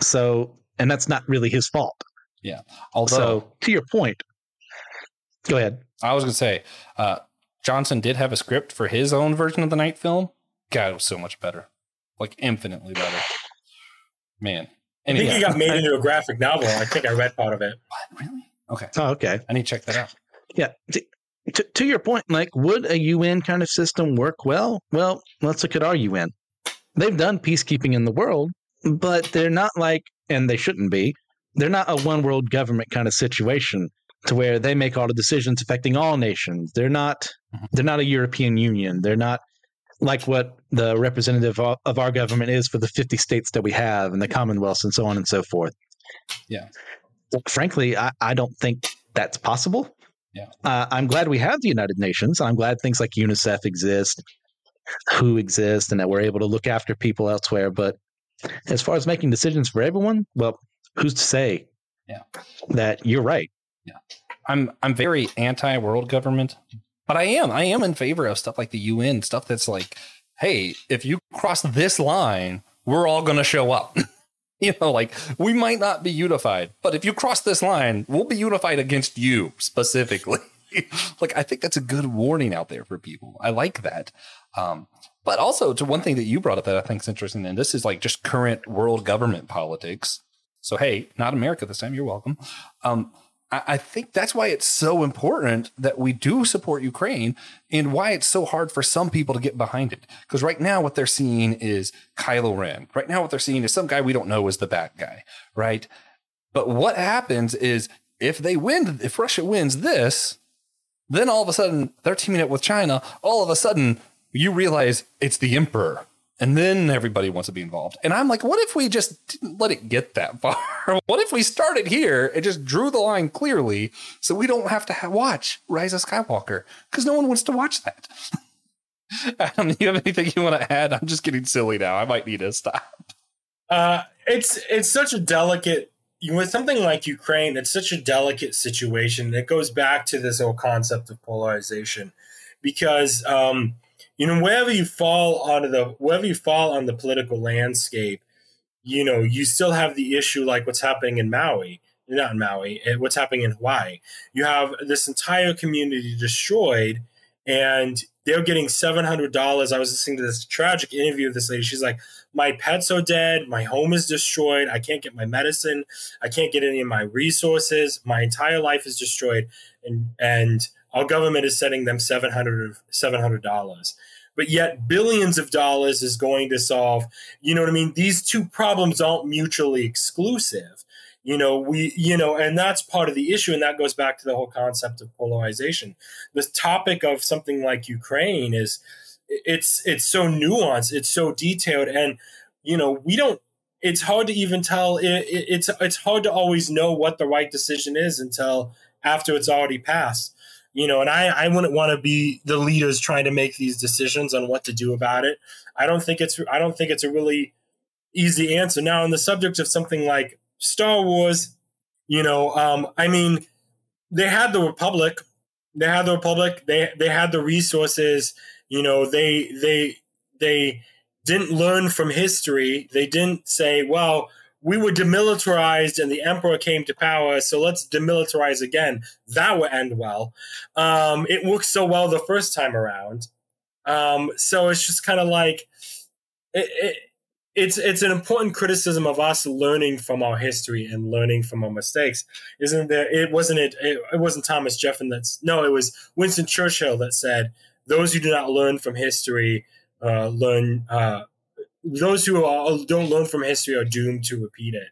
So, and that's not really his fault.
Yeah.
Although, so, to your point, go ahead.
I was going to say, uh, Johnson did have a script for his own version of the ninth film. God, it was so much better, like infinitely better. Man,
anyway. I think he got made into a graphic novel. I think I read part of it.
What really? Okay.
Oh, okay.
I need to check that out.
Yeah. To, to your point, like, would a UN kind of system work well? Well, let's look at our UN they've done peacekeeping in the world, but they're not like, and they shouldn't be, they're not a one world government kind of situation to where they make all the decisions affecting all nations. They're not mm-hmm. they're not a European Union. They're not like what the representative of our government is for the 50 states that we have and the Commonwealth and so on and so forth.
Yeah.
Frankly, I, I don't think that's possible.
Yeah.
Uh, I'm glad we have the United Nations. I'm glad things like UNICEF exist who exists and that we're able to look after people elsewhere. But as far as making decisions for everyone, well, who's to say
yeah.
that you're right?
Yeah. I'm I'm very anti world government, but I am I am in favor of stuff like the UN stuff that's like, hey, if you cross this line, we're all going to show up. you know, like we might not be unified, but if you cross this line, we'll be unified against you specifically. like I think that's a good warning out there for people. I like that. Um, but also to one thing that you brought up that I think is interesting, and this is like just current world government politics. So hey, not America this time. You're welcome. Um, I, think that's why it's so important that we do support Ukraine and why it's so hard for some people to get behind it. Because right now, what they're seeing is Kylo Ren. Right now, what they're seeing is some guy we don't know is the bad guy, right? But what happens is if they win, if Russia wins this, then all of a sudden they're teaming up with China. All of a sudden, you realize it's the emperor and then everybody wants to be involved. And I'm like, what if we just didn't let it get that far? what if we started here and just drew the line clearly so we don't have to have, watch Rise of Skywalker because no one wants to watch that. Adam, do you have anything you want to add? I'm just getting silly now. I might need to stop.
Uh, it's it's such a delicate with something like Ukraine. It's such a delicate situation. It goes back to this whole concept of polarization because. Um, you know, wherever you fall onto the wherever you fall on the political landscape, you know, you still have the issue like what's happening in Maui, not in Maui, eh, what's happening in Hawaii. You have this entire community destroyed, and they're getting seven hundred dollars. I was listening to this tragic interview of this lady. She's like, "My pets are dead. My home is destroyed. I can't get my medicine. I can't get any of my resources. My entire life is destroyed." And and our government is sending them 700 dollars but yet billions of dollars is going to solve you know what i mean these two problems aren't mutually exclusive you know we you know and that's part of the issue and that goes back to the whole concept of polarization the topic of something like ukraine is it's it's so nuanced it's so detailed and you know we don't it's hard to even tell it, it, it's it's hard to always know what the right decision is until after it's already passed you know, and I, I wouldn't want to be the leaders trying to make these decisions on what to do about it. I don't think it's I don't think it's a really easy answer. Now, on the subject of something like Star Wars, you know, um, I mean, they had the Republic, they had the Republic, they they had the resources, you know, they they they didn't learn from history. They didn't say, well, we were demilitarized and the emperor came to power, so let's demilitarize again. That would end well. Um, it worked so well the first time around. Um, so it's just kind of like it, it, it's it's an important criticism of us learning from our history and learning from our mistakes. Isn't there? It wasn't it. It, it wasn't Thomas Jefferson that's no. It was Winston Churchill that said, "Those who do not learn from history uh, learn." Uh, those who are, don't learn from history are doomed to repeat it.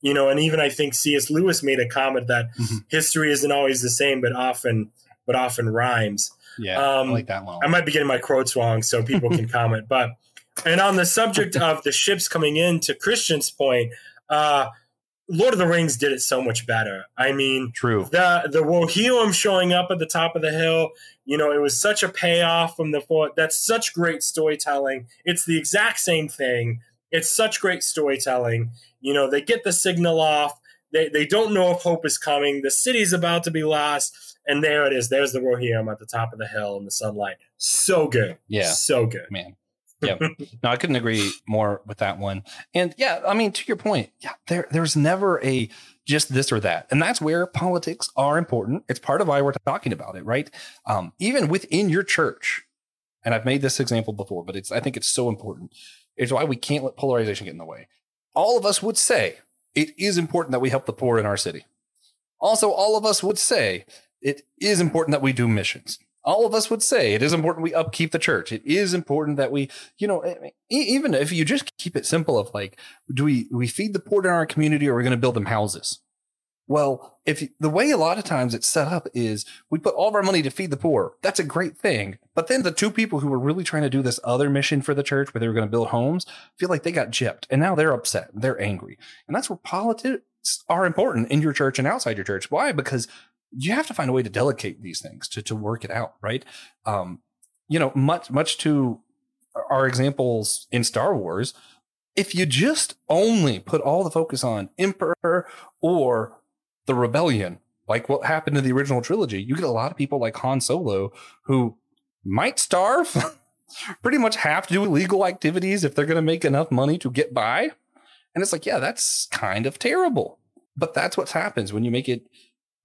You know, and even I think C.S. Lewis made a comment that mm-hmm. history isn't always the same, but often, but often rhymes.
Yeah, um, I like that one.
I might be getting my quotes wrong, so people can comment. But and on the subject of the ships coming in, to Christian's point, uh, Lord of the Rings did it so much better. I mean,
true.
The the Rohirrim showing up at the top of the hill, you know, it was such a payoff from the fort. That's such great storytelling. It's the exact same thing. It's such great storytelling. You know, they get the signal off. They they don't know if hope is coming. The city's about to be lost, and there it is. There's the Rohirrim at the top of the hill in the sunlight. So good.
Yeah.
So good.
Man yeah. No, I couldn't agree more with that one. And yeah, I mean, to your point, yeah, there there's never a just this or that. And that's where politics are important. It's part of why we're talking about it, right? Um, even within your church, and I've made this example before, but it's I think it's so important. It's why we can't let polarization get in the way. All of us would say it is important that we help the poor in our city. Also, all of us would say it is important that we do missions all of us would say it is important we upkeep the church. It is important that we, you know, even if you just keep it simple of like, do we we feed the poor in our community or are we going to build them houses? Well, if the way a lot of times it's set up is we put all of our money to feed the poor. That's a great thing. But then the two people who were really trying to do this other mission for the church where they were going to build homes feel like they got gypped and now they're upset. They're angry. And that's where politics are important in your church and outside your church. Why? Because you have to find a way to delegate these things to to work it out, right? Um, you know, much much to our examples in Star Wars, if you just only put all the focus on Emperor or the rebellion, like what happened to the original trilogy. You get a lot of people like Han Solo who might starve, pretty much have to do illegal activities if they're going to make enough money to get by. And it's like, yeah, that's kind of terrible. But that's what happens when you make it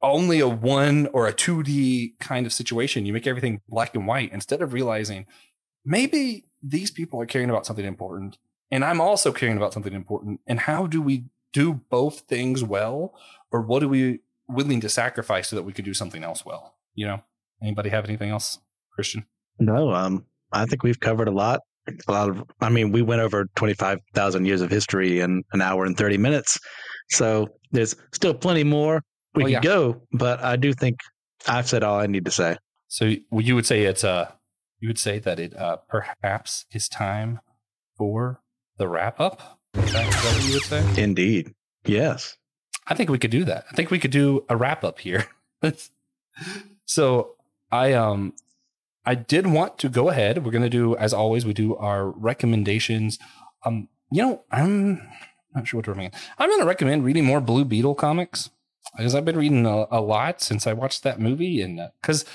only a one or a 2D kind of situation. You make everything black and white instead of realizing maybe these people are caring about something important and I'm also caring about something important. And how do we do both things well? Or what are we willing to sacrifice so that we could do something else well? You know, anybody have anything else, Christian?
No, um, I think we've covered a lot. A lot of, I mean, we went over 25,000 years of history in an hour and 30 minutes. So there's still plenty more we
Oh,
can
yeah.
go, but I do think I've said all I need to say.
So you would say it's uh you would say that it uh perhaps is time for the wrap up? Is that, is that what you would say?
Indeed. Yes.
I think we could do that. I think we could do a wrap up here. so I um I did want to go ahead. We're gonna do as always. We do our recommendations. Um, you know, I'm not sure what to recommend. I'm gonna recommend reading more Blue Beetle comics because I've been reading a, a lot since I watched that movie, and uh, because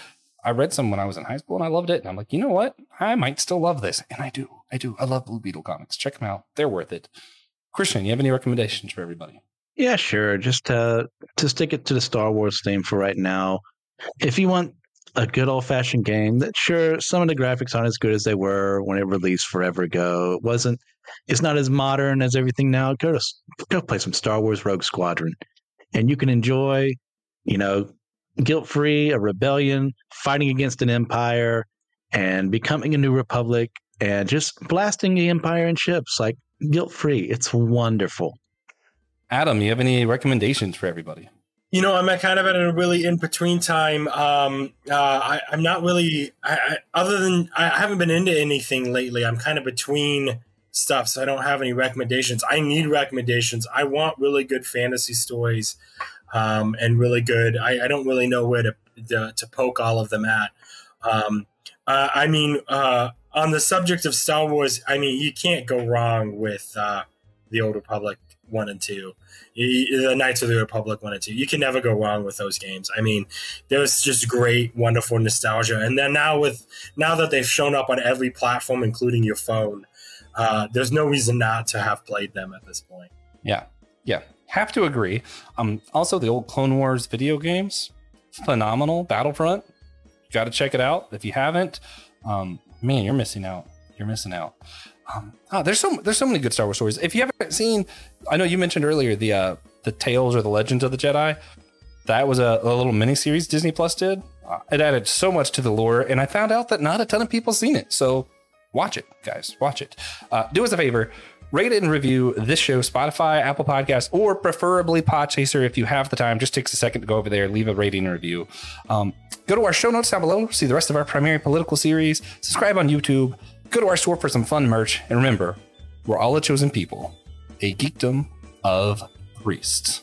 I read some when I was in high school and I loved it, and I'm like, you know what, I might still love this, and I do. I do. I love Blue Beetle comics. Check them out. They're worth it. Christian, you have any recommendations for everybody?
Yeah, sure. Just to to stick it to the Star Wars theme for right now. If you want a good old fashioned game, that sure some of the graphics aren't as good as they were when it released forever ago. It wasn't. It's not as modern as everything now. Go to go play some Star Wars Rogue Squadron, and you can enjoy, you know, guilt free a rebellion, fighting against an empire, and becoming a new republic, and just blasting the empire in ships like guilt free. It's wonderful.
Adam, you have any recommendations for everybody?
You know, I'm kind of at a really in between time. Um, uh, I, I'm not really, I, I, other than I haven't been into anything lately. I'm kind of between stuff, so I don't have any recommendations. I need recommendations. I want really good fantasy stories um, and really good. I, I don't really know where to, to, to poke all of them at. Um, uh, I mean, uh, on the subject of Star Wars, I mean, you can't go wrong with uh, the Old Republic one and two, the Knights of the Republic one and two. You can never go wrong with those games. I mean, there's just great, wonderful nostalgia. And then now with now that they've shown up on every platform, including your phone, uh, there's no reason not to have played them at this point.
Yeah, yeah, have to agree. Um, also the old Clone Wars video games, phenomenal. Battlefront, got to check it out if you haven't. Um, man, you're missing out. You're missing out. Um, oh, there's so there's so many good Star Wars stories. If you haven't seen, I know you mentioned earlier the uh, the Tales or the Legends of the Jedi. That was a, a little mini series Disney Plus did. Uh, it added so much to the lore, and I found out that not a ton of people seen it. So watch it, guys. Watch it. Uh, do us a favor. Rate and review this show, Spotify, Apple Podcasts, or preferably Podchaser if you have the time. Just takes a second to go over there, leave a rating and review. Um, go to our show notes down below, see the rest of our primary political series, subscribe on YouTube, go to our store for some fun merch, and remember, we're all a chosen people, a geekdom of priests.